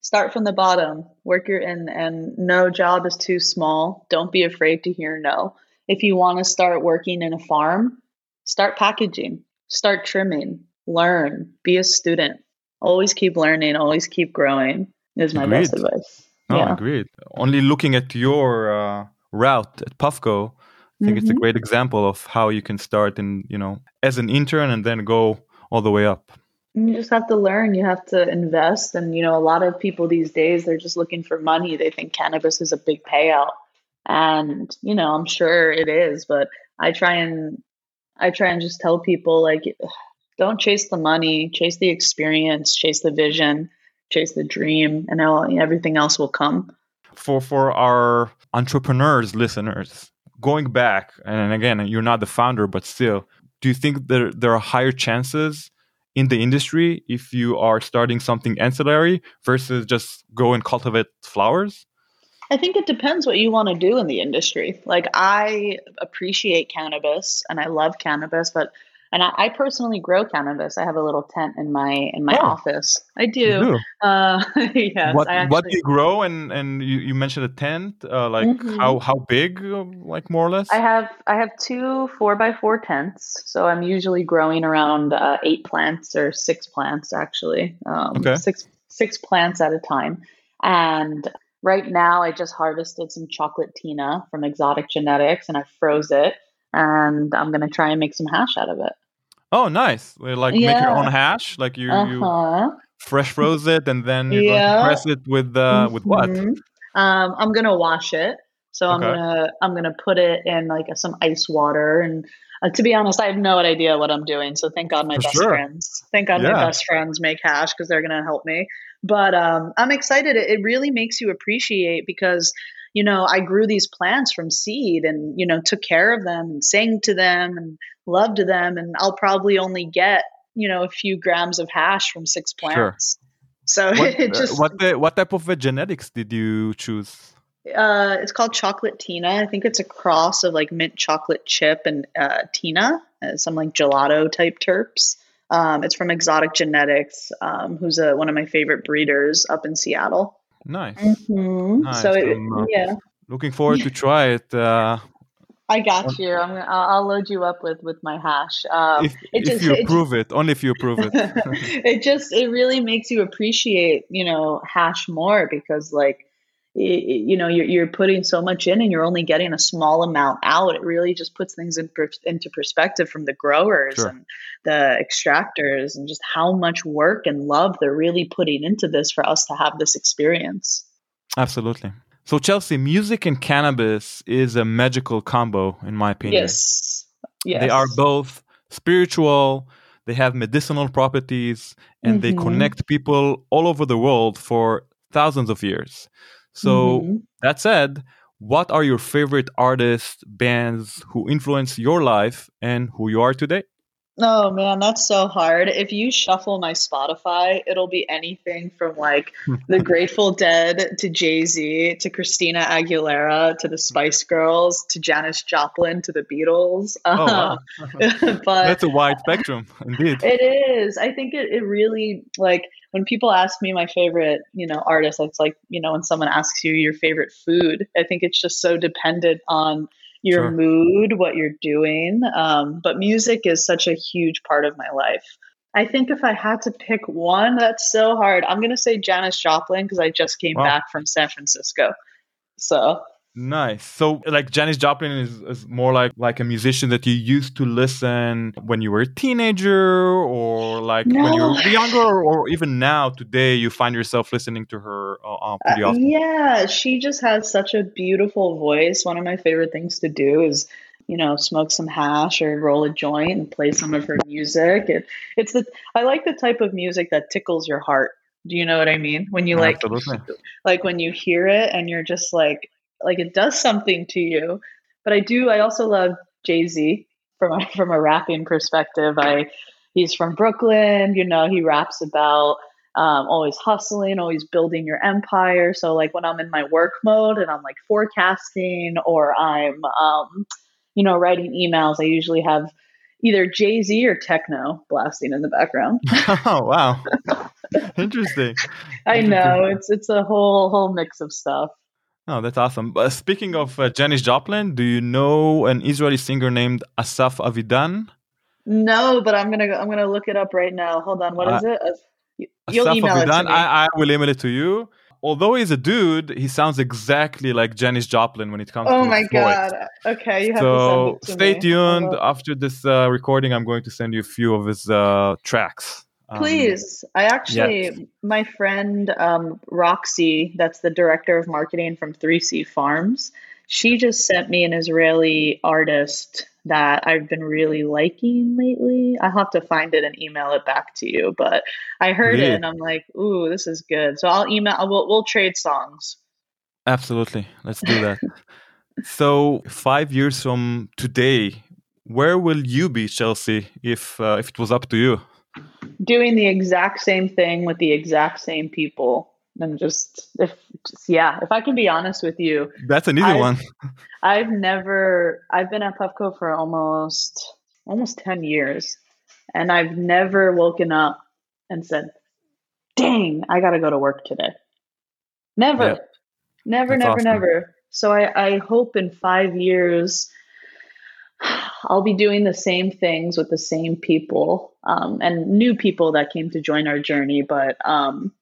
Start from the bottom. Work your and and no job is too small. Don't be afraid to hear no. If you want to start working in a farm start packaging. Start trimming. Learn. Be a student. Always keep learning. Always keep growing is my best advice. No, yeah. agreed. Only looking at your uh, route at Puffco, I think it's a Mhm. great example of how you can start in, you know, as an intern and then go all the way up. You just have to learn you have to invest. And you know a lot of people these days they're just looking for money. They think cannabis is a big payout. And you know i'm sure it is but i try and i try and just tell people like [sighs] don't chase the money chase the experience chase the vision chase the dream and everything else will come. For for our entrepreneurs listeners, going back and again, you're not the founder, but still, do you think there there are higher chances in the industry if you are starting something ancillary versus just go and cultivate flowers? I think it depends what you want to do in the industry. Like I appreciate cannabis and I love cannabis, but and I, I personally grow cannabis. I have a little tent in my in my Oh. office. I do. Do. Uh, [laughs] yes, what I actually, what do you grow and and you, you mentioned a tent uh, like Mhm. how how big uh, like more or less I have I have two four by four tents, so I'm usually growing around uh, eight plants or six plants actually, um, Okay. six six plants at a time. And right now, I just harvested some chocolate tina from Exotic Genetix, and I froze it, and I'm gonna try and make some hash out of it. Oh, nice! Like make your own hash, like you Uh you fresh froze it, and then to Yeah. press it with uh, with what? Mhm. Um, I'm gonna wash it. So I'm gonna I'm gonna put it in like some ice water and uh, to be honest, I have no idea what I'm doing. So thank God my For best sure. friends, thank God Yeah. my best friends make hash because they're gonna help me. But um, I'm excited. It, it really makes you appreciate because you know I grew these plants from seed and you know took care of them and sang to them and loved them and I'll probably only get you know a few grams of hash from six plants. Sure. So What, [laughs] it uh, just what the, what type of uh, genetics did you choose? uh, it's called chocolate Tina. I think it's a cross of like mint chocolate chip and uh, Tina, uh, some like gelato type terps. Um, it's from Exotic Genetix, um, who's a, one of my favorite breeders up in Seattle. Nice. Mm-hmm. Nice. So it, Um, yeah, Looking forward to try it. Uh, I got you. I'm gonna, I'll, load you up with with my hash. Um, if, it if just- you it- approve it, only if you approve it. [laughs] it just it really makes you appreciate you know hash more because like i- i- you know you're, you're putting so much in and you're only getting a small amount out it really just puts things in per- into perspective from the growers Sure. and the extractors and just how much work and love they're really putting into this for us to have this experience Absolutely. So, Chelsea, music and cannabis is a magical combo, in my opinion. yes yes They are both spiritual, they have medicinal properties, and they Mhm. connect people all over the world for thousands of years. So, Mhm. that said, what are your favorite artists, bands who influence your life and who you are today? Oh man, that's so hard. If you shuffle my Spotify, it'll be anything from like the [laughs] Grateful Dead to Jay Z to Christina Aguilera to the Spice Girls to Janis Joplin to the Beatles. [laughs] Oh, wow. [laughs] but That's a wide spectrum, indeed. it is. I think it, it really like when people ask me my favorite, you know, artist, it's like, you know, when someone asks you your favorite food, I think it's just so dependent on your Sure. mood, what you're doing. Um, but music is such a huge part of my life. I think if I had to pick one, that's so hard. I'm going to say Janis Joplin because I just came Wow. back from San Francisco. So, Nice. So, like Janis Joplin is, is more like like a musician that you used to listen when you were a teenager, or like when you were younger, or even now today you find yourself listening to her uh, uh, pretty Uh, often. yeah, she just has such a beautiful voice. One of my favorite things to do is, you know, smoke some hash or roll a joint and play some of her music. It, it's the I like the type of music that tickles your heart. Do you know what I mean? When you like Absolutely. like when you hear it and you're just like like it does something to you. But I do I also love Jay-Z from a, [laughs] from a rapping perspective. I he's from Brooklyn, you know, he raps about um, always hustling, always building your empire. So like when I'm in my work mode and I'm like forecasting or I'm um, you know, writing emails, I usually have either Jay-Z or techno blasting in the background. [laughs] oh wow, [laughs] interesting. I know, it's it's a whole whole mix of stuff. Oh, that's awesome. But speaking of uh, Janis Joplin, do you know an Israeli singer named Asaf Avidan? No, but I'm gonna I'm gonna look it up right now. Hold on, what Uh, is it? Uh, You'll Asaf email it to Avidan, me. I, I will email it to you. Although he's a dude, he sounds exactly like Janis Joplin when it comes oh to my his voice. Oh my god. Okay, you have So to send it to stay me. tuned. After this uh, recording, I'm going to send you a few of his uh, tracks. Um, Please, I actually, my friend um, Roxy, that's the director of marketing from 3C Farms, she just sent me an Israeli artist that I've been really liking lately. I'll have to find it and email it back to you. But I heard Really? it and I'm like, ooh, this is good. So I'll email. We'll, we'll trade songs. Absolutely. Let's do that. so five years from today, where will you be, Chelsea, if uh, if it was up to you? Doing the exact same thing with the exact same people and just if just, yeah if i can be honest with you That's an easy I- one. i've never i've been at puffco for almost almost 10 years and i've never woken up and said dang i gotta go to work today. Never. Never That's never awesome. never. So I, I hope in five years [sighs] I'll be doing the same things with the same people um, and new people that came to join our journey, but um,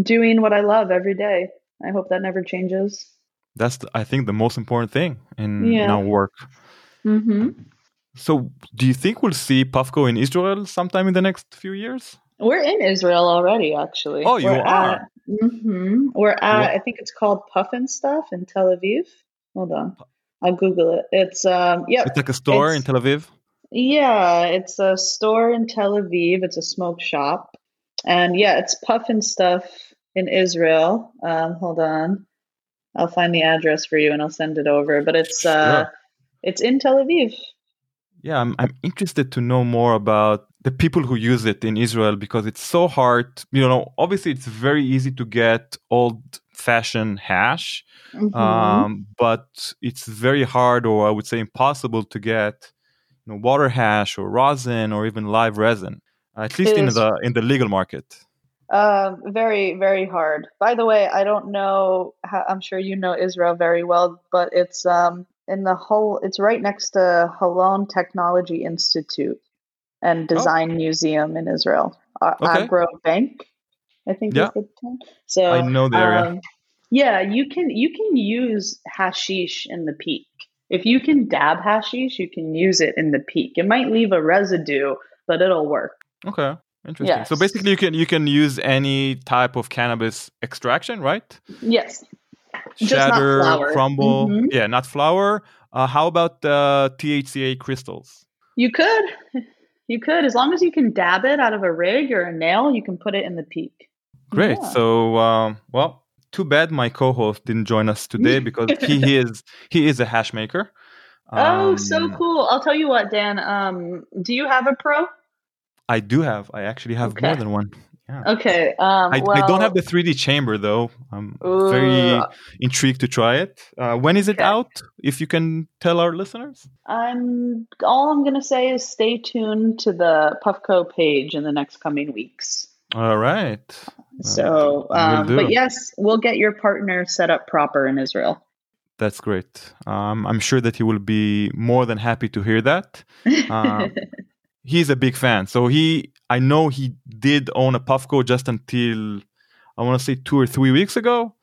doing what I love every day. I hope that never changes. That's the, I think the most important thing in, in our work. Mm-hmm. So, do you think we'll see Puffco in Israel sometime in the next few years? We're in Israel already, actually. Oh, you We're are? At, hmm We're at, What- I think it's called Puffin Stuff in Tel Aviv. Hold on. I'll Google it. It's, um, yep. It's like a store in Tel Aviv. Yeah, it's a store in Tel Aviv. It's a smoke shop. And yeah, it's Puffin Stuff in Israel. Um, hold on. I'll find the address for you and I'll send it over. But it's uh Sure. it's in Tel Aviv. Yeah, I'm, I'm interested to know more about the people who use it in Israel because it's so hard. You know, obviously, it's very easy to get old fashioned hash, Mhm. um, but it's very hard, or I would say impossible, to get you know, water hash or rosin or even live resin, at least It in is- the in the legal market. Uh, very, very hard. By the way, I don't know. How, I'm sure you know Israel very well, but it's um in the whole. It's right next to Holon Technology Institute and Design Museum in Israel. Okay. Agro Bank, I think Yeah. is the. So I know the area. um, yeah, you can you can use hashish in the peak. If you can dab hashish, you can use it in the peak. It might leave a residue, but it'll work. Okay, interesting. So basically, you can you can use any type of cannabis extraction, right? Yes. Just not shatter, crumble. Mhm. Yeah, not flower. Uh, how about the THCA crystals? You could. You could. As long as you can dab it out of a rig or a nail, you can put it in the peak. Great. Yeah. So, um, well, too bad my co-host didn't join us today [laughs] because he is he is a hash maker. oh, so Um, cool. I'll tell you what, Dan. Um, do you have a pro? I do have. I actually have more than one. Yeah. Okay. Um, I, well, I don't have the 3D chamber though. I'm very intrigued to try it. Uh, when is it Okay. out? If you can tell our listeners. I'm all I'm gonna say is stay tuned to the Puffco page in the next coming weeks. All right. So, um, but yes, we'll get your partner set up proper in Israel. That's great. Um, I'm sure that he will be more than happy to hear that. Um, [laughs] he's a big fan. So he, I know he did own a Puffco just until I want to say two or three weeks ago,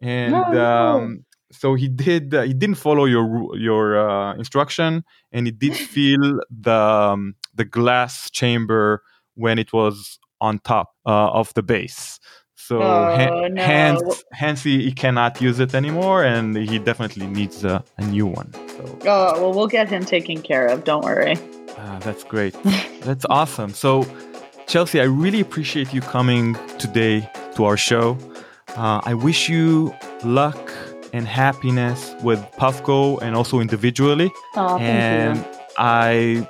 and No, no. um, so he did. Uh, he didn't follow your your uh, instruction, and he did [laughs] feel the um, the glass chamber when it was on top uh, of the base. So Oh, no. hence, hence he, he cannot use it anymore, and he definitely needs a, a new one. So oh well, we'll get him taken care of. Don't worry. Ah, that's great. that's awesome. So, Chelsea, I really appreciate you coming today to our show. Uh, I wish you luck and happiness with Puffco and also individually. Oh, thank and you. I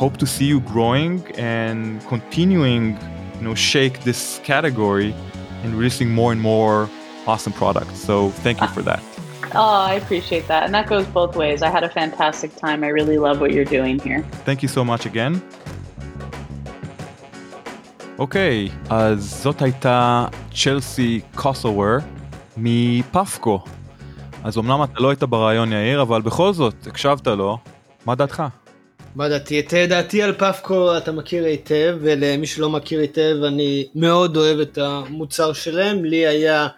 hope to see you growing and continuing, you know, shake this category and releasing more and more awesome products. So, thank you for that. Oh, I appreciate that. And that goes both ways. I had a fantastic time. I really love what you're doing here. Thank you so much again. אוקיי, אז זאת הייתה צ'לסי קוסוור מפפקו. אז אמנם אתה לא היית ברעיון יאיר, אבל בכל זאת, הקשבת לו, מה דעתך? מה דעתי? את דעתי על פפקו אתה מכיר היטב, ולמי שלא מכיר היטב, אני מאוד אוהב את המוצר שלהם. לי היה,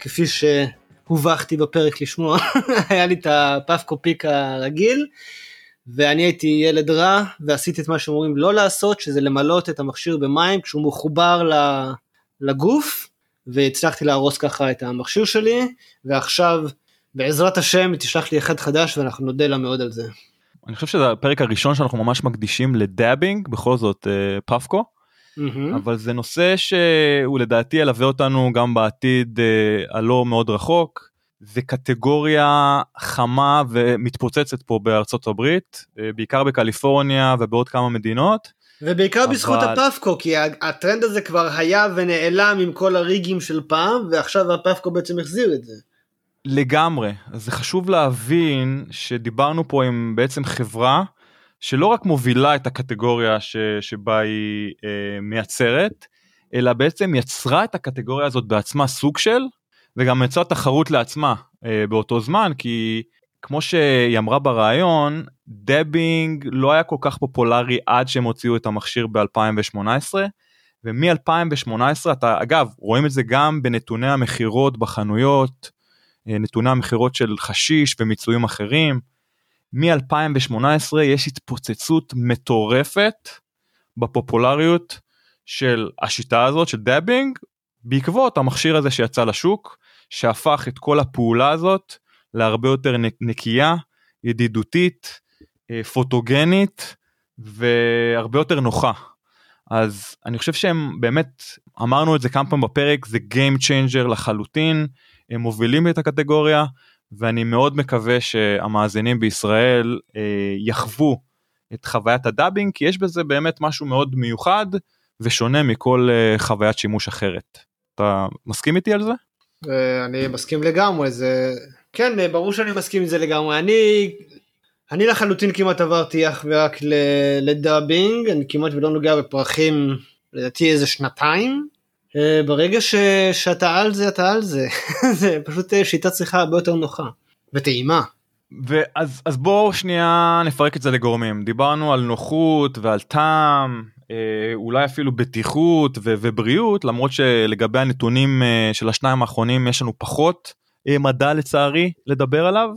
כפי שהובכתי בפרק לשמוע, [laughs] היה לי את הפפקו פיק הרגיל, ואני הייתי ילד רע, ועשיתי את מה שאומרים לא לעשות, שזה למלות את המכשיר במים כשהוא מחובר לגוף, והצלחתי להרוס ככה את המכשיר שלי, ועכשיו, בעזרת השם, תשלח לי אחד חדש, ואנחנו נודה לה מאוד על זה. אני חושב שזה הפרק הראשון שאנחנו ממש מקדישים לדאבינג, בכל זאת אה, פפקו, מהמם. אבל זה נושא שהוא לדעתי ילווה אותנו גם בעתיד אה, הלא מאוד רחוק. זה קטגוריה חמה ומתפוצצת פה בארצות הברית, אה, בעיקר בקליפורניה ובעוד כמה מדינות. ובעיקר בזכות אבל- הפפקו, כי הטרנד הזה כבר היה ונעלם עם כל הריגים של פעם, ועכשיו הפפקו בעצם החזיר את זה. לגמרי. אז זה חשוב להבין שדיברנו פה עם בעצם חברה שלא רק מובילה את הקטגוריה ש, שבה היא אה, מייצרת, אלא בעצם יצרה את הקטגוריה הזאת בעצמה סוג של, וגם יצרה תחרות לעצמה אה, באותו זמן, כי כמו שהיא אמרה בריאיון, דבינג לא היה כל כך פופולרי עד שהם הוציאו את המכשיר ב-2018. ומ-2018 אתה אגב רואים את זה גם בנתוני המכירות בחנויות, נתוני המכירות של חשיש ומיצויים אחרים. מ-2018 יש התפוצצות מטורפת בפופולריות של השיטה הזאת של דאבינג בעקבות המכשיר הזה שיצא לשוק שהפך את כל הפעולה הזאת להרבה יותר נקייה, ידידותית, אה, פוטוגנית והרבה יותר נוחה. אז אני חושב שהם באמת אמרנו את זה כמה פעמים בפרק זה Game Changer לחלוטין הם מובילים את הקטגוריה ואני מאוד מקווה שהמאזינים בישראל אה, יחוו את חוויית הדאבינג כי יש בזה באמת משהו מאוד מיוחד ושונה מכל אה, חוויית שימוש אחרת. אתה מסכים איתי על זה? אה, אני מסכים לגמרי זה כן ברור שאני מסכים עם זה לגמרי אני אני לחלוטין כמעט עברתי אך ורק לדאבינג אני כמעט ולא נוגע בפרחים לדעתי איזה שנתיים ברגע ש, שאתה על זה אתה על זה [laughs] זה פשוט שיטת שיחה הרבה יותר נוחה וטעימה. ואז אז בואו שנייה נפרק את זה לגורמים דיברנו על נוחות ועל טעם אה, אולי אפילו בטיחות ו- ובריאות למרות שלגבי הנתונים אה, של השניים האחרונים יש לנו פחות אה, מדע לצערי לדבר עליו.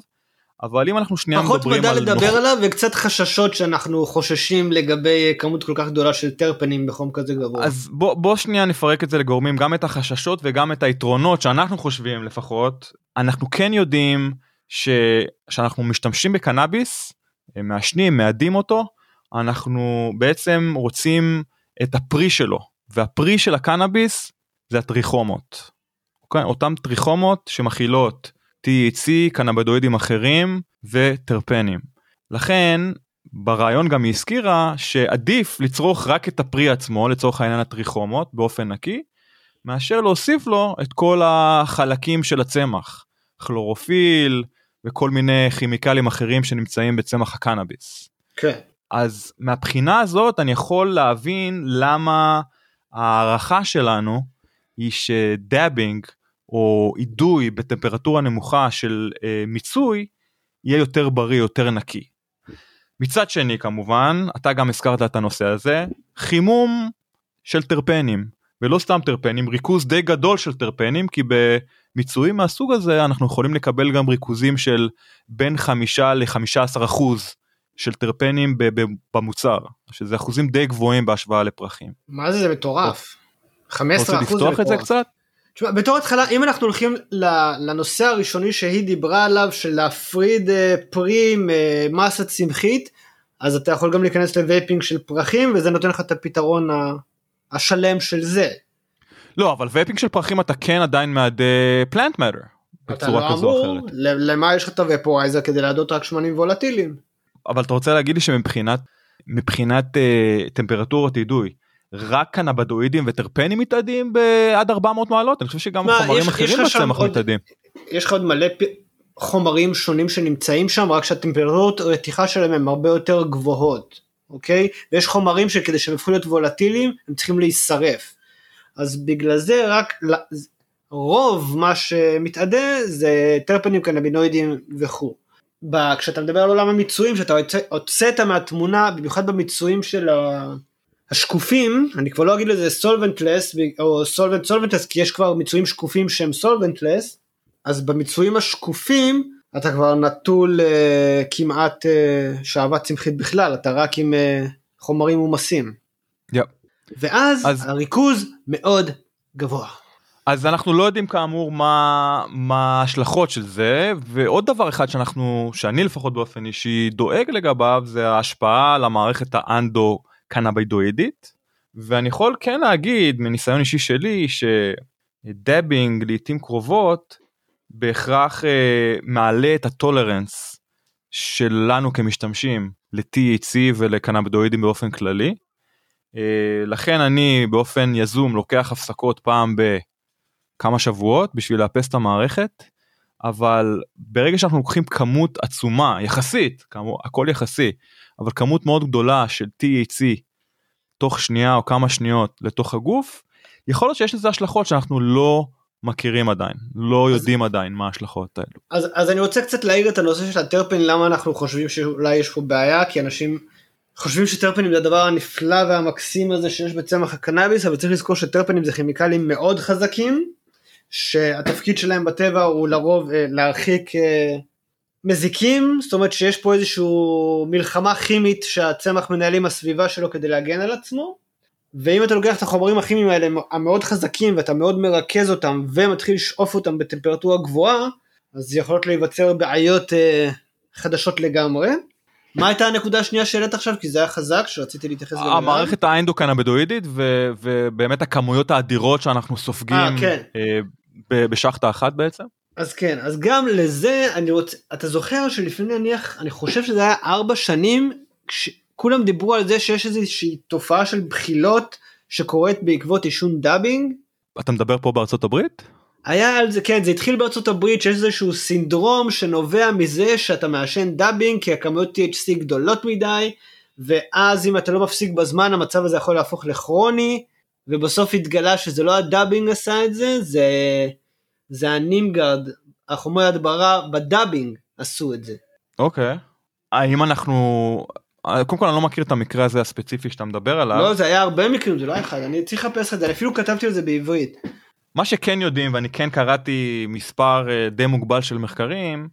אבל אם אנחנו שנייה מדברים על... פחות מדע לדבר. עליו וקצת חששות שאנחנו חוששים לגבי כמות כל כך גדולה של טרפנים בחום כזה גבוה. אז בוא, בוא שנייה נפרק את זה לגורמים גם את החששות וגם את היתרונות שאנחנו חושבים לפחות. אנחנו כן יודעים ש... שאנחנו משתמשים בקנאביס, מעשנים, מאדים אותו, אנחנו בעצם רוצים את הפרי שלו, והפרי של הקנאביס זה הטריכומות. אוקיי? אותם טריכומות שמכילות THC, קנבדואידים אחרים וטרפנים. לכן ברעיון גם היא הזכירה שעדיף לצרוך רק את הפרי עצמו לצורך העניין הטריכומות באופן נקי מאשר להוסיף לו את כל החלקים של הצמח כלורופיל וכל מיני כימיקלים אחרים שנמצאים בצמח הקנאביס. כן. אז מהבחינה הזאת אני יכול להבין למה ההערכה שלנו היא שדאבינג או אידוי בטמפרטורה נמוכה של אה, מיצוי יהיה יותר בריא יותר נקי. מצד שני כמובן אתה גם הזכרת את הנושא הזה חימום של טרפנים ולא סתם טרפנים ריכוז די גדול של טרפנים כי במיצויים מהסוג הזה אנחנו יכולים לקבל גם ריכוזים של בין חמישה לחמישה עשר אחוז של טרפנים במוצר שזה אחוזים די גבוהים בהשוואה לפרחים. מה זה זה מטורף. 15 אחוז. רוצה לפתוח את זה קצת? תשמע, בתור התחלה אם אנחנו הולכים לנושא הראשוני שהיא דיברה עליו של להפריד אה, פרי ממסה צמחית אז אתה יכול גם להיכנס לווייפינג של פרחים וזה נותן לך את הפתרון השלם של זה. לא אבל וייפינג של פרחים אתה כן עדיין מעדה פלנט מטר. בצורה לא כזו או אחרת. למה יש לך את הוופורייזר כדי לעדות רק שמנים וולטיליים. אבל אתה רוצה להגיד לי שמבחינת מבחינת uh, טמפרטורות אידוי רק קנבדואידים וטרפנים מתאדים בעד 400 מעלות אני חושב שגם מה, חומרים יש, אחרים בצמח מתאדים. יש לך עוד מלא פ... חומרים שונים שנמצאים שם רק שהטמפרטורות רתיחה שלהם הם הרבה יותר גבוהות אוקיי ויש חומרים שכדי שהם יפכו להיות וולטיליים הם צריכים להישרף. אז בגלל זה רק רוב מה שמתאדה זה טרפנים קנבינואידים וכו'. כשאתה מדבר על עולם המיצויים שאתה הוצאת מהתמונה במיוחד במיצויים של השקופים אני כבר לא אגיד לזה סולבנטלס או סולבנט סולבנטלס כי יש כבר מיצויים שקופים שהם סולבנטלס אז במיצויים השקופים אתה כבר נטול uh, כמעט uh, שעווה צמחית בכלל אתה רק עם uh, חומרים מומסים. Yep. ואז אז... הריכוז מאוד גבוה. אז אנחנו לא יודעים כאמור מה מה ההשלכות של זה ועוד דבר אחד שאנחנו שאני לפחות באופן אישי דואג לגביו זה ההשפעה על המערכת האנדו קנאבידואידית ואני יכול כן להגיד מניסיון אישי שלי שדבינג לעיתים קרובות בהכרח אה, מעלה את הטולרנס שלנו כמשתמשים ל-THC ולקנאבידואידים באופן כללי. אה, לכן אני באופן יזום לוקח הפסקות פעם ב... כמה שבועות בשביל לאפס את המערכת אבל ברגע שאנחנו לוקחים כמות עצומה יחסית כאמור הכל יחסי אבל כמות מאוד גדולה של THC תוך שנייה או כמה שניות לתוך הגוף יכול להיות שיש לזה השלכות שאנחנו לא מכירים עדיין לא אז, יודעים עדיין מה ההשלכות האלו. אז, אז אני רוצה קצת להעיר את הנושא של הטרפן למה אנחנו חושבים שאולי יש פה בעיה כי אנשים חושבים שטרפנים זה הדבר הנפלא והמקסים הזה שיש בצמח הקנאביס אבל צריך לזכור שטרפנים זה כימיקלים מאוד חזקים שהתפקיד שלהם בטבע הוא לרוב אה, להרחיק אה, מזיקים, זאת אומרת שיש פה איזושהי מלחמה כימית שהצמח מנהל עם הסביבה שלו כדי להגן על עצמו. ואם אתה לוקח את החומרים הכימיים האלה המאוד חזקים ואתה מאוד מרכז אותם ומתחיל לשאוף אותם בטמפרטורה גבוהה, אז יכולות להיווצר בעיות אה, חדשות לגמרי. מה הייתה הנקודה השנייה שהעלית עכשיו? כי זה היה חזק שרציתי להתייחס גם. המערכת האנדוקנבדואידית ו- ובאמת הכמויות האדירות שאנחנו סופגים אה, כן. אה, בשחטה אחת בעצם. אז כן, אז גם לזה אני רוצה, אתה זוכר שלפני נניח, אני חושב שזה היה ארבע שנים, כשכולם דיברו על זה שיש איזושהי תופעה של בחילות שקורית בעקבות עישון דאבינג. אתה מדבר פה בארצות הברית? היה על זה, כן, זה התחיל בארצות הברית שיש איזשהו סינדרום שנובע מזה שאתה מעשן דאבינג כי הכמויות THC גדולות מדי, ואז אם אתה לא מפסיק בזמן המצב הזה יכול להפוך לכרוני, ובסוף התגלה שזה לא הדאבינג עשה את זה, זה, זה הנימגרד, החומרי הדברה בדאבינג עשו את זה. אוקיי. Okay. האם אנחנו... קודם כל אני לא מכיר את המקרה הזה הספציפי שאתה מדבר עליו. לא, זה היה הרבה מקרים, זה לא אחד, אני צריך לחפש את זה, אפילו כתבתי על זה בעברית. מה שכן יודעים ואני כן קראתי מספר אה, די מוגבל של מחקרים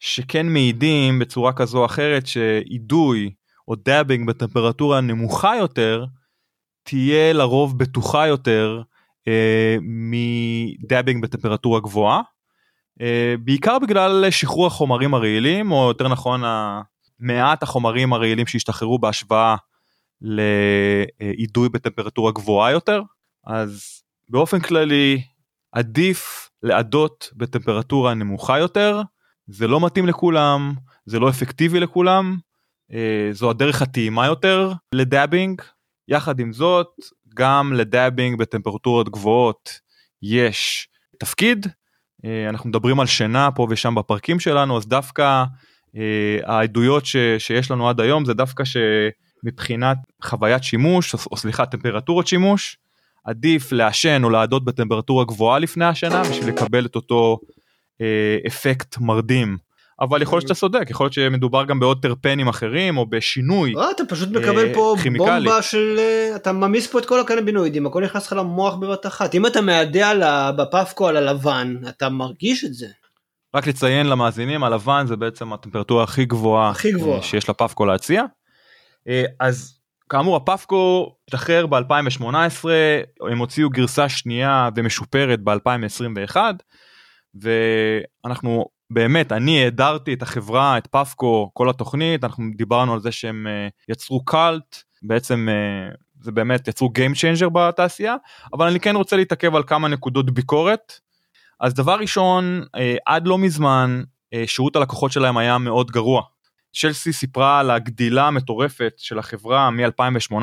שכן מעידים בצורה כזו או אחרת שאידוי או דאבינג בטמפרטורה נמוכה יותר תהיה לרוב בטוחה יותר אה, מדאבינג בטמפרטורה גבוהה. אה, בעיקר בגלל שחרור החומרים הרעילים או יותר נכון מעט החומרים הרעילים שהשתחררו בהשוואה לאידוי בטמפרטורה גבוהה יותר אז באופן כללי עדיף לעדות בטמפרטורה נמוכה יותר, זה לא מתאים לכולם, זה לא אפקטיבי לכולם, אה, זו הדרך הטעימה יותר לדאבינג. יחד עם זאת, גם לדאבינג בטמפרטורות גבוהות יש תפקיד. אה, אנחנו מדברים על שינה פה ושם בפרקים שלנו, אז דווקא אה, העדויות ש, שיש לנו עד היום זה דווקא שמבחינת חוויית שימוש, או, או סליחה, טמפרטורות שימוש, עדיף לעשן או לעדות בטמפרטורה גבוהה לפני השינה בשביל לקבל את אותו אה, אפקט מרדים. אבל יכול להיות שאתה צודק, יכול להיות שמדובר גם בעוד טרפנים אחרים או בשינוי לא, אתה פשוט מקבל פה כימיקלי. בומבה של... אה, אתה ממיס פה את כל הקנבינואידים, הכל נכנס לך למוח בבת אחת. אם אתה מעדה בפפקו על הלבן, אתה מרגיש את זה. רק לציין למאזינים, הלבן זה בעצם הטמפרטורה הכי גבוהה, הכי גבוהה. שיש לפפקו להציע. אז כאמור הפפקו השתחרר ב-2018 הם הוציאו גרסה שנייה ומשופרת ב-2021 ואנחנו באמת אני העדרתי את החברה את פפקו כל התוכנית אנחנו דיברנו על זה שהם uh, יצרו קאלט בעצם uh, זה באמת יצרו Game Changer בתעשייה אבל אני כן רוצה להתעכב על כמה נקודות ביקורת. אז דבר ראשון uh, עד לא מזמן שירות הלקוחות שלהם היה מאוד גרוע צ'לסי סיפרה על הגדילה המטורפת של החברה מ-2018,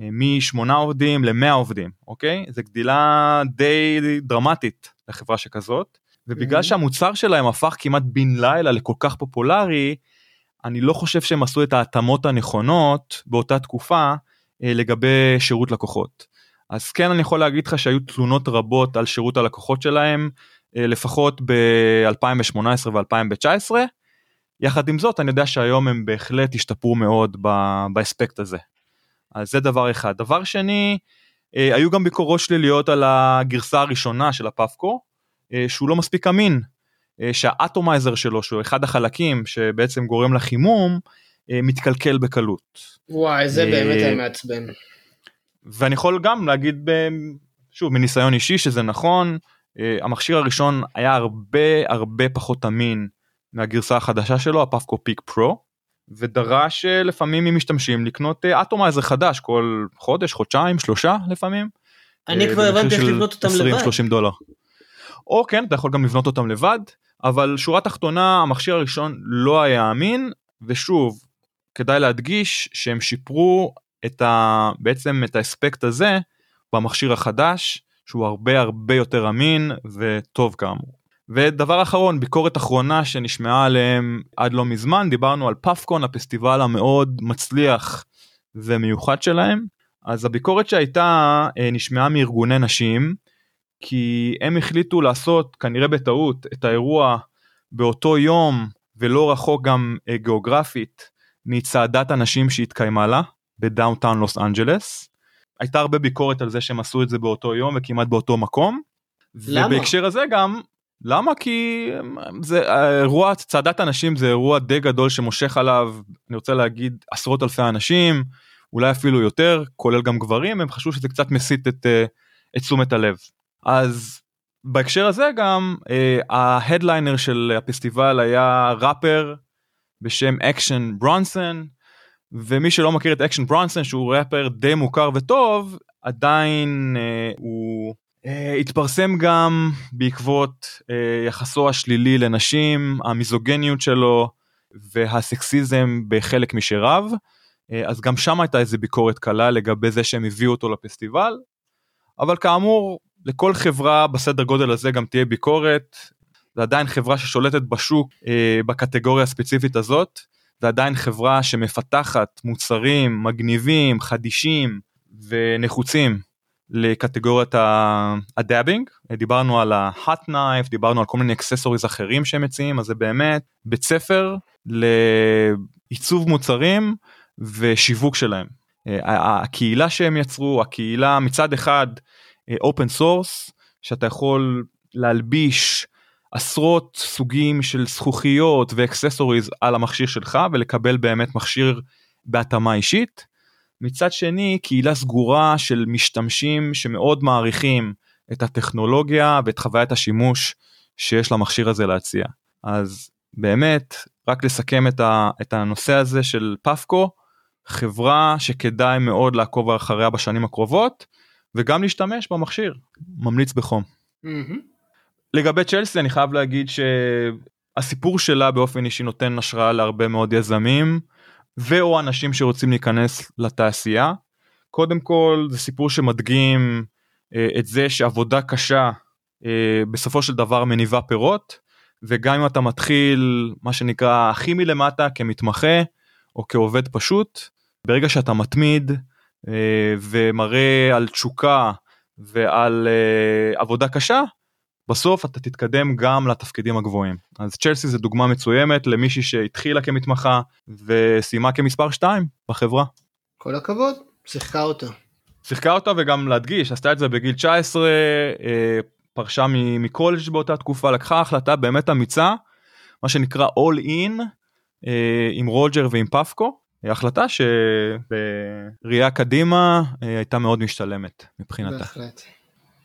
אה, מ-8 עובדים ל-100 עובדים, אוקיי? זו גדילה די דרמטית לחברה שכזאת, ובגלל mm-hmm. שהמוצר שלהם הפך כמעט בן לילה לכל כך פופולרי, אני לא חושב שהם עשו את ההתאמות הנכונות באותה תקופה אה, לגבי שירות לקוחות. אז כן אני יכול להגיד לך שהיו תלונות רבות על שירות הלקוחות שלהם, אה, לפחות ב-2018 ו-2019, יחד עם זאת אני יודע שהיום הם בהחלט השתפרו מאוד באספקט הזה. אז זה דבר אחד. דבר שני, אה, היו גם ביקורות שליליות על הגרסה הראשונה של הפפקו, אה, שהוא לא מספיק אמין, אה, שהאטומייזר שלו, שהוא אחד החלקים שבעצם גורם לחימום, מתקלקל בקלות. וואי, זה באמת היה מעצבן. ואני יכול גם להגיד, שוב, מניסיון אישי שזה נכון, המכשיר הראשון היה הרבה הרבה פחות אמין מהגרסה החדשה שלו הפפקו פיק פרו ודרש אה, לפעמים ממשתמשים לקנות אטומייזר חדש כל חודש חודשיים שלושה לפעמים. אני אה, כבר הבנתי איך לבנות אותם 20, לבד. 30 דולר. או כן אתה יכול גם לבנות אותם לבד אבל שורה תחתונה המכשיר הראשון לא היה אמין ושוב כדאי להדגיש שהם שיפרו את ה... בעצם את האספקט הזה במכשיר החדש שהוא הרבה הרבה יותר אמין וטוב כאמור. ודבר אחרון ביקורת אחרונה שנשמעה עליהם עד לא מזמן דיברנו על פאפקון הפסטיבל המאוד מצליח ומיוחד שלהם אז הביקורת שהייתה אה, נשמעה מארגוני נשים כי הם החליטו לעשות כנראה בטעות את האירוע באותו יום ולא רחוק גם אה, גיאוגרפית מצעדת הנשים שהתקיימה לה בדאונטאון לוס אנג'לס. הייתה הרבה ביקורת על זה שהם עשו את זה באותו יום וכמעט באותו מקום. למה? ובהקשר הזה גם למה? כי זה אירוע צעדת אנשים זה אירוע די גדול שמושך עליו, אני רוצה להגיד, עשרות אלפי אנשים, אולי אפילו יותר, כולל גם גברים, הם חשבו שזה קצת מסיט את, אה, את תשומת הלב. אז בהקשר הזה גם ההדליינר של הפסטיבל היה ראפר בשם אקשן ברונסון, ומי שלא מכיר את אקשן ברונסון שהוא ראפר די מוכר וטוב, עדיין אה, הוא אה, התפרסם גם בעקבות אה, יחסו השלילי לנשים, המיזוגניות שלו והסקסיזם בחלק משיריו. אה, אז גם שם הייתה איזה ביקורת קלה לגבי זה שהם הביאו אותו לפסטיבל. אבל כאמור, לכל חברה בסדר גודל הזה גם תהיה ביקורת. זה עדיין חברה ששולטת בשוק אה, בקטגוריה הספציפית הזאת. זה עדיין חברה שמפתחת מוצרים מגניבים, חדישים ונחוצים לקטגוריית הדאבינג, דיברנו על ה-hot knife, דיברנו על כל מיני אקססוריז אחרים שהם מציעים, אז זה באמת בית ספר לעיצוב מוצרים ושיווק שלהם. אה, הקהילה שהם יצרו, הקהילה מצד אחד אופן אה, סורס, שאתה יכול להלביש עשרות סוגים של זכוכיות ואקססוריז על המכשיר שלך ולקבל באמת מכשיר בהתאמה אישית. מצד שני קהילה סגורה של משתמשים שמאוד מעריכים את הטכנולוגיה ואת חוויית השימוש שיש למכשיר הזה להציע. אז באמת רק לסכם את, ה, את הנושא הזה של פפקו חברה שכדאי מאוד לעקוב אחריה בשנים הקרובות וגם להשתמש במכשיר ממליץ בחום. Mm-hmm. לגבי צ'לסי אני חייב להגיד שהסיפור שלה באופן אישי נותן השראה להרבה מאוד יזמים. ואו אנשים שרוצים להיכנס לתעשייה. קודם כל זה סיפור שמדגים אה, את זה שעבודה קשה אה, בסופו של דבר מניבה פירות וגם אם אתה מתחיל מה שנקרא הכי מלמטה כמתמחה או כעובד פשוט ברגע שאתה מתמיד ומראה על תשוקה ועל אה, עבודה קשה בסוף אתה תתקדם גם לתפקידים הגבוהים. אז צ'לסי זה דוגמה מצוימת למישהי שהתחילה כמתמחה וסיימה כמספר 2 בחברה. כל הכבוד, שיחקה אותה. שיחקה אותה וגם להדגיש, עשתה את זה בגיל 19, אה, פרשה מקולג' באותה תקופה, לקחה החלטה באמת אמיצה, מה שנקרא all in, אה, עם רוג'ר ועם פפקו. החלטה שבראייה קדימה אה, הייתה מאוד משתלמת מבחינתה. בהחלט.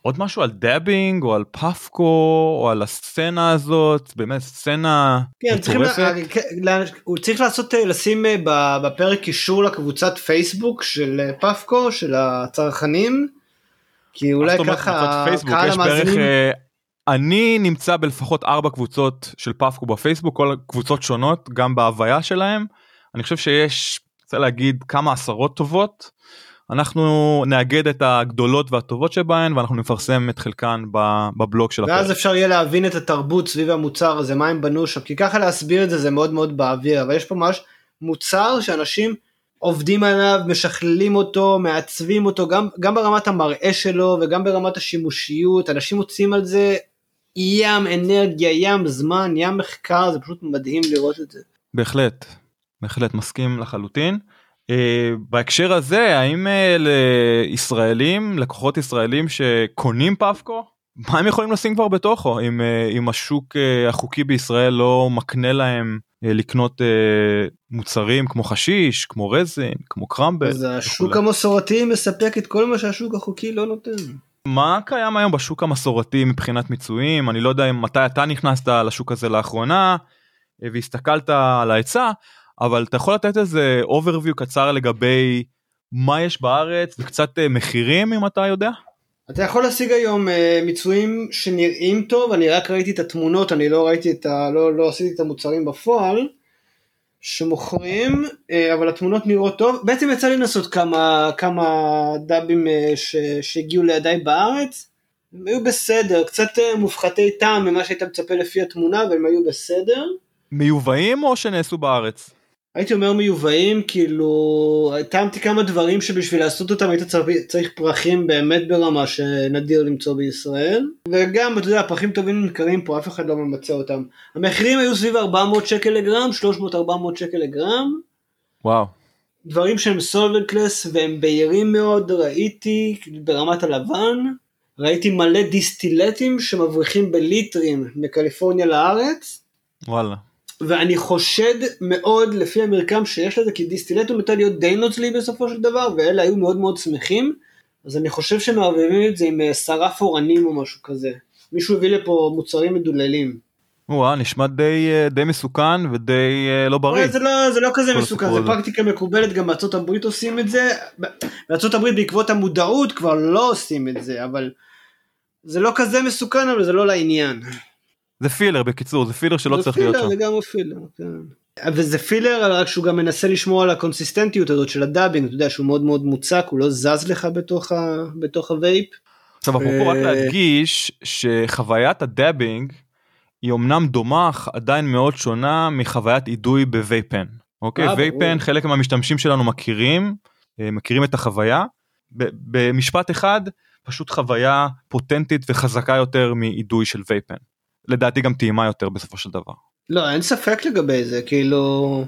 עוד משהו על דאבינג או על פאפקו או על הסצנה הזאת באמת סצנה כן, מטורפת. לה, הוא צריך לעשות אה, לשים אה, בפרק קישור לקבוצת פייסבוק של אה, פאפקו של הצרכנים. כי אולי ככה קהל המאזינים. אני נמצא בלפחות ארבע קבוצות של פאפקו בפייסבוק כל קבוצות שונות גם בהוויה שלהם אני חושב שיש רוצה להגיד כמה עשרות טובות אנחנו נאגד את הגדולות והטובות שבהן ואנחנו נפרסם את חלקן בבלוג של הפרק. ואז אפשר יהיה להבין את התרבות סביב המוצר הזה מה הם בנו שם כי ככה להסביר את זה זה מאוד מאוד באוויר אבל יש פה ממש מוצר שאנשים עובדים עליו משכללים אותו מעצבים אותו גם גם ברמת המראה שלו וגם ברמת השימושיות אנשים מוצאים על זה ים אנרגיה ים זמן ים מחקר זה פשוט מדהים לראות את זה. בהחלט בהחלט מסכים לחלוטין. Uh, בהקשר הזה האם uh, לישראלים לקוחות ישראלים שקונים פאפקו מה הם יכולים לשים כבר בתוכו אם, uh, אם השוק uh, החוקי בישראל לא מקנה להם uh, לקנות uh, מוצרים כמו חשיש כמו רזן כמו קרמבל. אז השוק וכולי. המסורתי מספק את כל מה שהשוק החוקי לא נותן. מה קיים היום בשוק המסורתי מבחינת מיצויים אני לא יודע מתי אתה נכנסת לשוק הזה לאחרונה והסתכלת על ההיצע אבל אתה יכול לתת איזה overview קצר לגבי מה יש בארץ וקצת אה, מחירים אם אתה יודע? אתה יכול להשיג היום uh, מיצויים שנראים טוב, אני רק ראיתי את התמונות, אני לא ראיתי את ה... לא, לא עשיתי את המוצרים בפועל, שמוכרים, uh, אבל התמונות נראות טוב. בעצם יצא לי לנסות כמה, כמה דאבים uh, ש, שהגיעו לידיי בארץ, הם היו בסדר, קצת uh, מופחתי טעם ממה שהיית מצפה לפי התמונה, והם היו בסדר. מיובאים או שנעשו בארץ? הייתי אומר מיובאים, כאילו, טעמתי כמה דברים שבשביל לעשות אותם היית צריך, פרחים באמת ברמה שנדיר למצוא בישראל, וגם, אתה יודע, פרחים טובים נמכרים פה, אף אחד לא ממצא אותם. המחירים היו סביב 400 שקל לגרם, 300-400 שקל לגרם. וואו. דברים שהם סולבנקלס והם בהירים מאוד, ראיתי, ברמת הלבן. ראיתי מלא דיסטילטים שמבריחים בליטרים מקליפורניה לארץ, וואלה. ואני חושד מאוד לפי המרקם שיש לזה, כי דיסטילט הוא נוטה להיות די נוצלי בסופו של דבר, ואלה היו מאוד מאוד שמחים, אז אני חושב שמערבבים את זה עם אה, שרף אורנים או משהו כזה. מישהו הביא לפה מוצרים מדוללים. וואה, נשמע די, אה, די מסוכן ודי אה, לא בריא. זה לא, זה לא כזה מסוכן, זה. פרקטיקה מקובלת, גם בארצות הברית עושים את זה. בארצות הברית בעקבות המודעות כבר לא עושים את זה, אבל זה לא כזה מסוכן, אבל זה לא לעניין. זה פילר בקיצור, זה פילר שלא זה צריך להיות פילר, שם. זה גם פילר, כן. וזה פילר, רק שהוא גם מנסה לשמור על הקונסיסטנטיות הזאת של הדאבינג, אתה יודע שהוא מאוד מאוד מוצק, הוא לא זז לך בתוך, ה... בתוך הווייפ. עכשיו אפרופו רק אה, להדגיש שחוויית הדאבינג היא אמנם דומה אך עדיין מאוד שונה מחוויית אידוי בווייפן. אוקיי? אה. וייפן חלק מהמשתמשים שלנו מכירים, אה, מכירים את החוויה. במשפט אחד פשוט חוויה פוטנטית וחזקה יותר מאידוי של וייפן. לדעתי גם טעימה יותר בסופו של דבר. לא, אין ספק לגבי זה, כאילו...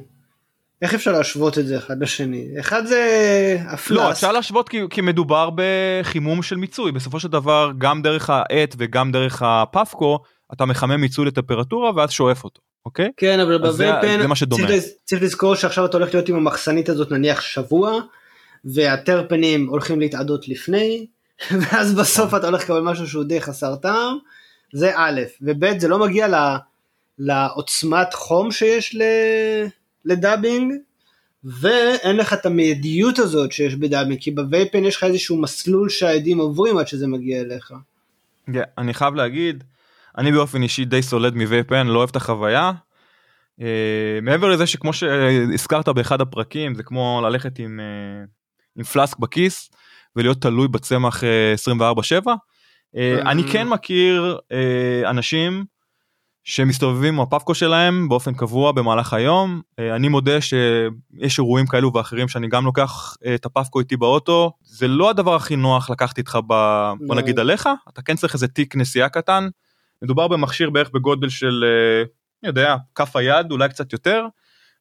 איך אפשר להשוות את זה אחד לשני? אחד זה הפלאס. לא אפשר להשוות כי, כי מדובר בחימום של מיצוי בסופו של דבר גם דרך העט וגם דרך הפפקו אתה מחמם מיצוי לטמפרטורה ואז שואף אותו אוקיי כן, אבל שדומה. צריך, צריך לזכור שעכשיו אתה הולך להיות עם המחסנית הזאת נניח שבוע, והטרפנים הולכים להתאדות לפני, [laughs] ואז בסוף אתה הולך לקבל משהו שהוא די חסר טעם, זה א', וב' זה לא מגיע ל, לעוצמת חום שיש ל, לדאבינג, ואין לך את המיידיות הזאת שיש בדאבינג, כי בווייפן יש לך איזשהו מסלול שהעדים עוברים עד שזה מגיע אליך. כן, אני חייב להגיד אני באופן אישי די סולד מווייפן לא אוהב את החוויה. Uh, מעבר לזה שכמו שהזכרת באחד הפרקים זה כמו ללכת עם, uh, עם פלאסק בכיס ולהיות תלוי בצמח uh, 24/7. Uh, אני כן מכיר uh, אנשים שמסתובבים עם הפפקו שלהם באופן קבוע במהלך היום. אני מודה שיש אירועים כאלו ואחרים שאני גם לוקח את הפפקו איתי באוטו. זה לא הדבר הכי נוח לקחת איתך ב... בוא לא. נגיד עליך, אתה כן צריך איזה תיק נסיעה קטן. מדובר במכשיר בערך בגודל של, אה, אני יודע, כף היד, אולי קצת יותר,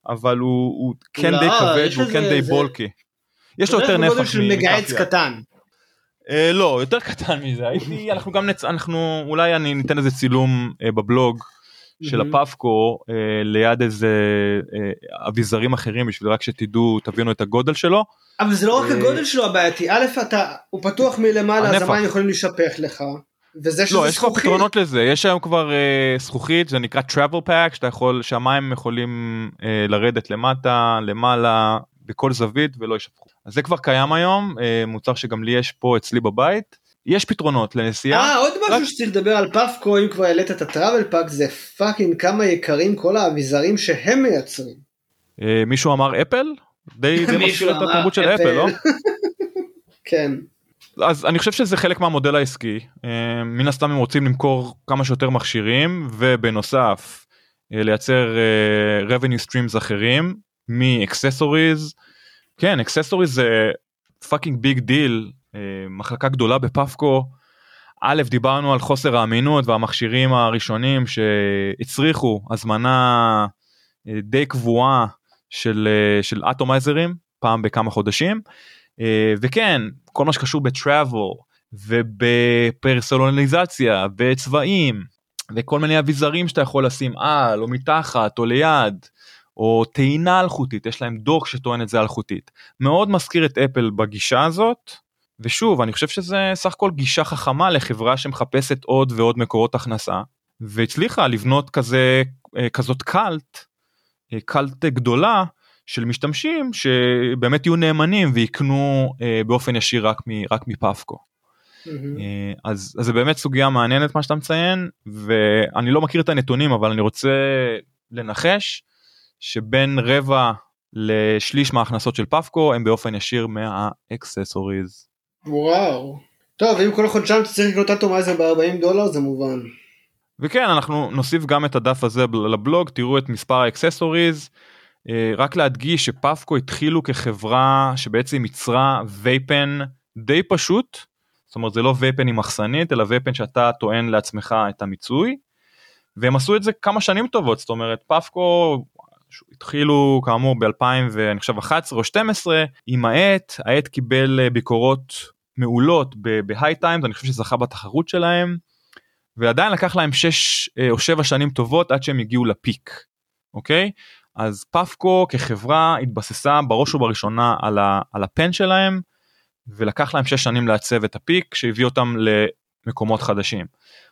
אבל הוא, הוא כן לא, די כבד יש והוא כן די בולקי. יש לו יותר נפח מכף יד. אה, לא, יותר קטן מזה, הייתי, אנחנו גם נצ... אנחנו, אולי אני ניתן איזה צילום אה, בבלוג של. הפפקו אה, ליד איזה אביזרים אחרים בשביל רק שתדעו, תבינו את הגודל שלו. אבל זה לא רק הגודל שלו הבעייתי, א' אתה, הוא פתוח מלמעלה, אז. המים יכולים להישפך לך, וזה שזה לא, יש כבר פתרונות לזה, יש היום כבר אה, זכוכית, זה נקרא travel pack, שאתה יכול, שהמים יכולים אה, לרדת למטה, למעלה, בכל זווית ולא ישפכו. אז זה כבר קיים היום, אה, מוצר שגם לי יש פה אצלי בבית. יש פתרונות לנסיעה. אה, עוד רק- משהו שצריך לדבר על פאפקו, אם כבר העלית את הטראבל פאק, זה פאקינג כמה יקרים כל האביזרים שהם מייצרים. אה, מישהו אמר אפל? די [laughs] די מזכיר את התרבות של אפל. לא? [laughs] כן. אז אני חושב שזה חלק מהמודל העסקי. אה, מן הסתם הם רוצים למכור כמה שיותר מכשירים ובנוסף אה, לייצר אה, revenue streams אחרים מאקססוריז. כן אקססוריז זה פאקינג ביג דיל מחלקה גדולה בפפקו. א' דיברנו על חוסר האמינות והמכשירים הראשונים שהצריכו הזמנה אה, די קבועה של אה, של אטומייזרים פעם בכמה חודשים. אה, וכן כל מה שקשור בטראבל ובפרסונליזציה וצבעים וכל מיני אביזרים שאתה יכול לשים על או מתחת או ליד או טעינה אלחוטית יש להם דוח שטוען את זה אלחוטית מאוד מזכיר את אפל בגישה הזאת ושוב אני חושב שזה סך הכל גישה חכמה לחברה שמחפשת עוד ועוד מקורות הכנסה והצליחה לבנות כזה אה, כזאת קאלט אה, קאלט גדולה של משתמשים שבאמת יהיו נאמנים ויקנו אה, באופן ישיר רק, מ, רק. אה, אז, אז זה באמת סוגיה מעניינת מה שאתה מציין ואני לא מכיר את הנתונים אבל אני רוצה לנחש שבין רבע לשליש מההכנסות של פפקו הם באופן ישיר מהאקססוריז. וואו. טוב, אם כל חודשיים אתה צריך לקנות אטומייזר ב-40 דולר זה מובן. וכן אנחנו נוסיף גם את הדף הזה לבלוג תראו את מספר האקססוריז. אה, רק להדגיש שפפקו התחילו כחברה שבעצם ייצרה וייפן די פשוט. זאת אומרת זה לא וייפן עם מחסנית אלא וייפן שאתה טוען לעצמך את המיצוי. והם עשו את זה כמה שנים טובות זאת אומרת פפקו התחילו כאמור ב-2000 ואני חושב 11 או 12 עם העט העט קיבל אה, ביקורות מעולות בהיי טיימס, אני חושב שזכה בתחרות שלהם, ועדיין לקח להם 6 אה, או 7 שנים טובות עד שהם הגיעו לפיק, אוקיי? אז פפקו כחברה התבססה בראש ובראשונה על, ה, על הפן שלהם, ולקח להם 6 שנים לעצב את הפיק שהביא אותם למקומות חדשים.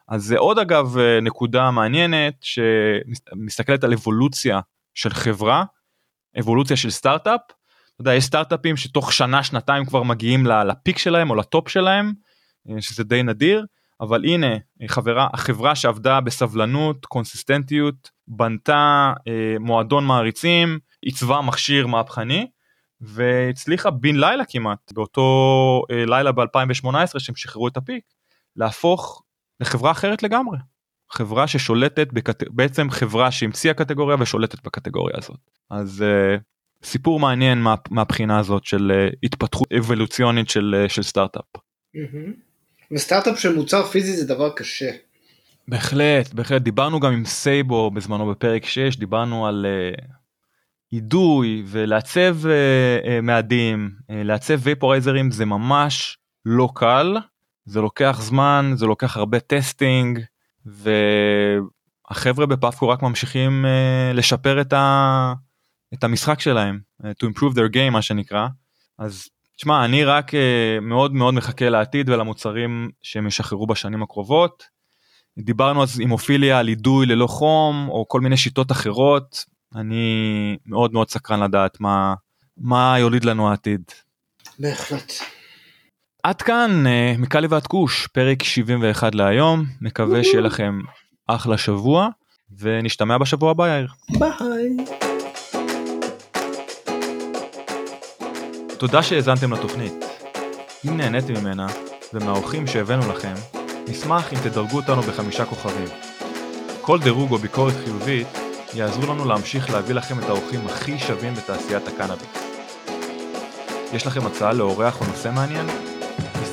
אז זה עוד אגב אה, נקודה מעניינת שמסתכלת על אבולוציה של חברה, אבולוציה של סטארט-אפ. אתה יודע, יש סטארט-אפים שתוך שנה שנתיים כבר מגיעים לפיק שלהם או לטופ שלהם, אה, שזה די נדיר, אבל הנה חברה, החברה שעבדה בסבלנות, קונסיסטנטיות, בנתה אה, מועדון מעריצים, עיצבה מכשיר מהפכני והצליחה בן לילה כמעט באותו אה, לילה ב-2018 שהם שחררו את הפיק להפוך לחברה אחרת לגמרי. חברה ששולטת בקט... בעצם חברה שהמציאה קטגוריה ושולטת בקטגוריה הזאת. אז uh, סיפור מעניין מה... מהבחינה הזאת של uh, התפתחות אבולוציונית של, uh, של סטארט-אפ. Mm-hmm. וסטארט-אפ של מוצר פיזי זה דבר קשה. בהחלט, בהחלט, דיברנו גם עם סייבו בזמנו בפרק 6, דיברנו על uh, אידוי ולעצב uh, uh, מאדים, uh, לעצב ויפורייזרים זה ממש לא קל, זה לוקח זמן, זה לוקח הרבה טסטינג, והחבר'ה בפאפקו רק ממשיכים uh, לשפר את, ה, את המשחק שלהם, uh, to improve their game מה שנקרא, אז תשמע, אני רק uh, מאוד מאוד מחכה לעתיד ולמוצרים שהם ישחררו בשנים הקרובות. דיברנו אז עם אופיליה על אידוי ללא חום או כל מיני שיטות אחרות. אני מאוד מאוד סקרן לדעת מה, מה יוליד לנו העתיד. בהחלט. עד כאן uh, מקאלי ועד כוש, פרק 71 להיום, מקווה שיהיה לכם אחלה שבוע ונשתמע בשבוע הבא יאיר. ביי. תודה שהאזנתם לתוכנית. אם נהניתם ממנה, ומהאורחים שהבאנו לכם, נשמח אם תדרגו אותנו בחמישה כוכבים. כל דירוג או ביקורת חיובית יעזרו לנו להמשיך להביא לכם את האורחים הכי שווים בתעשיית הקנאביס. יש לכם הצעה לאורח או נושא מעניין?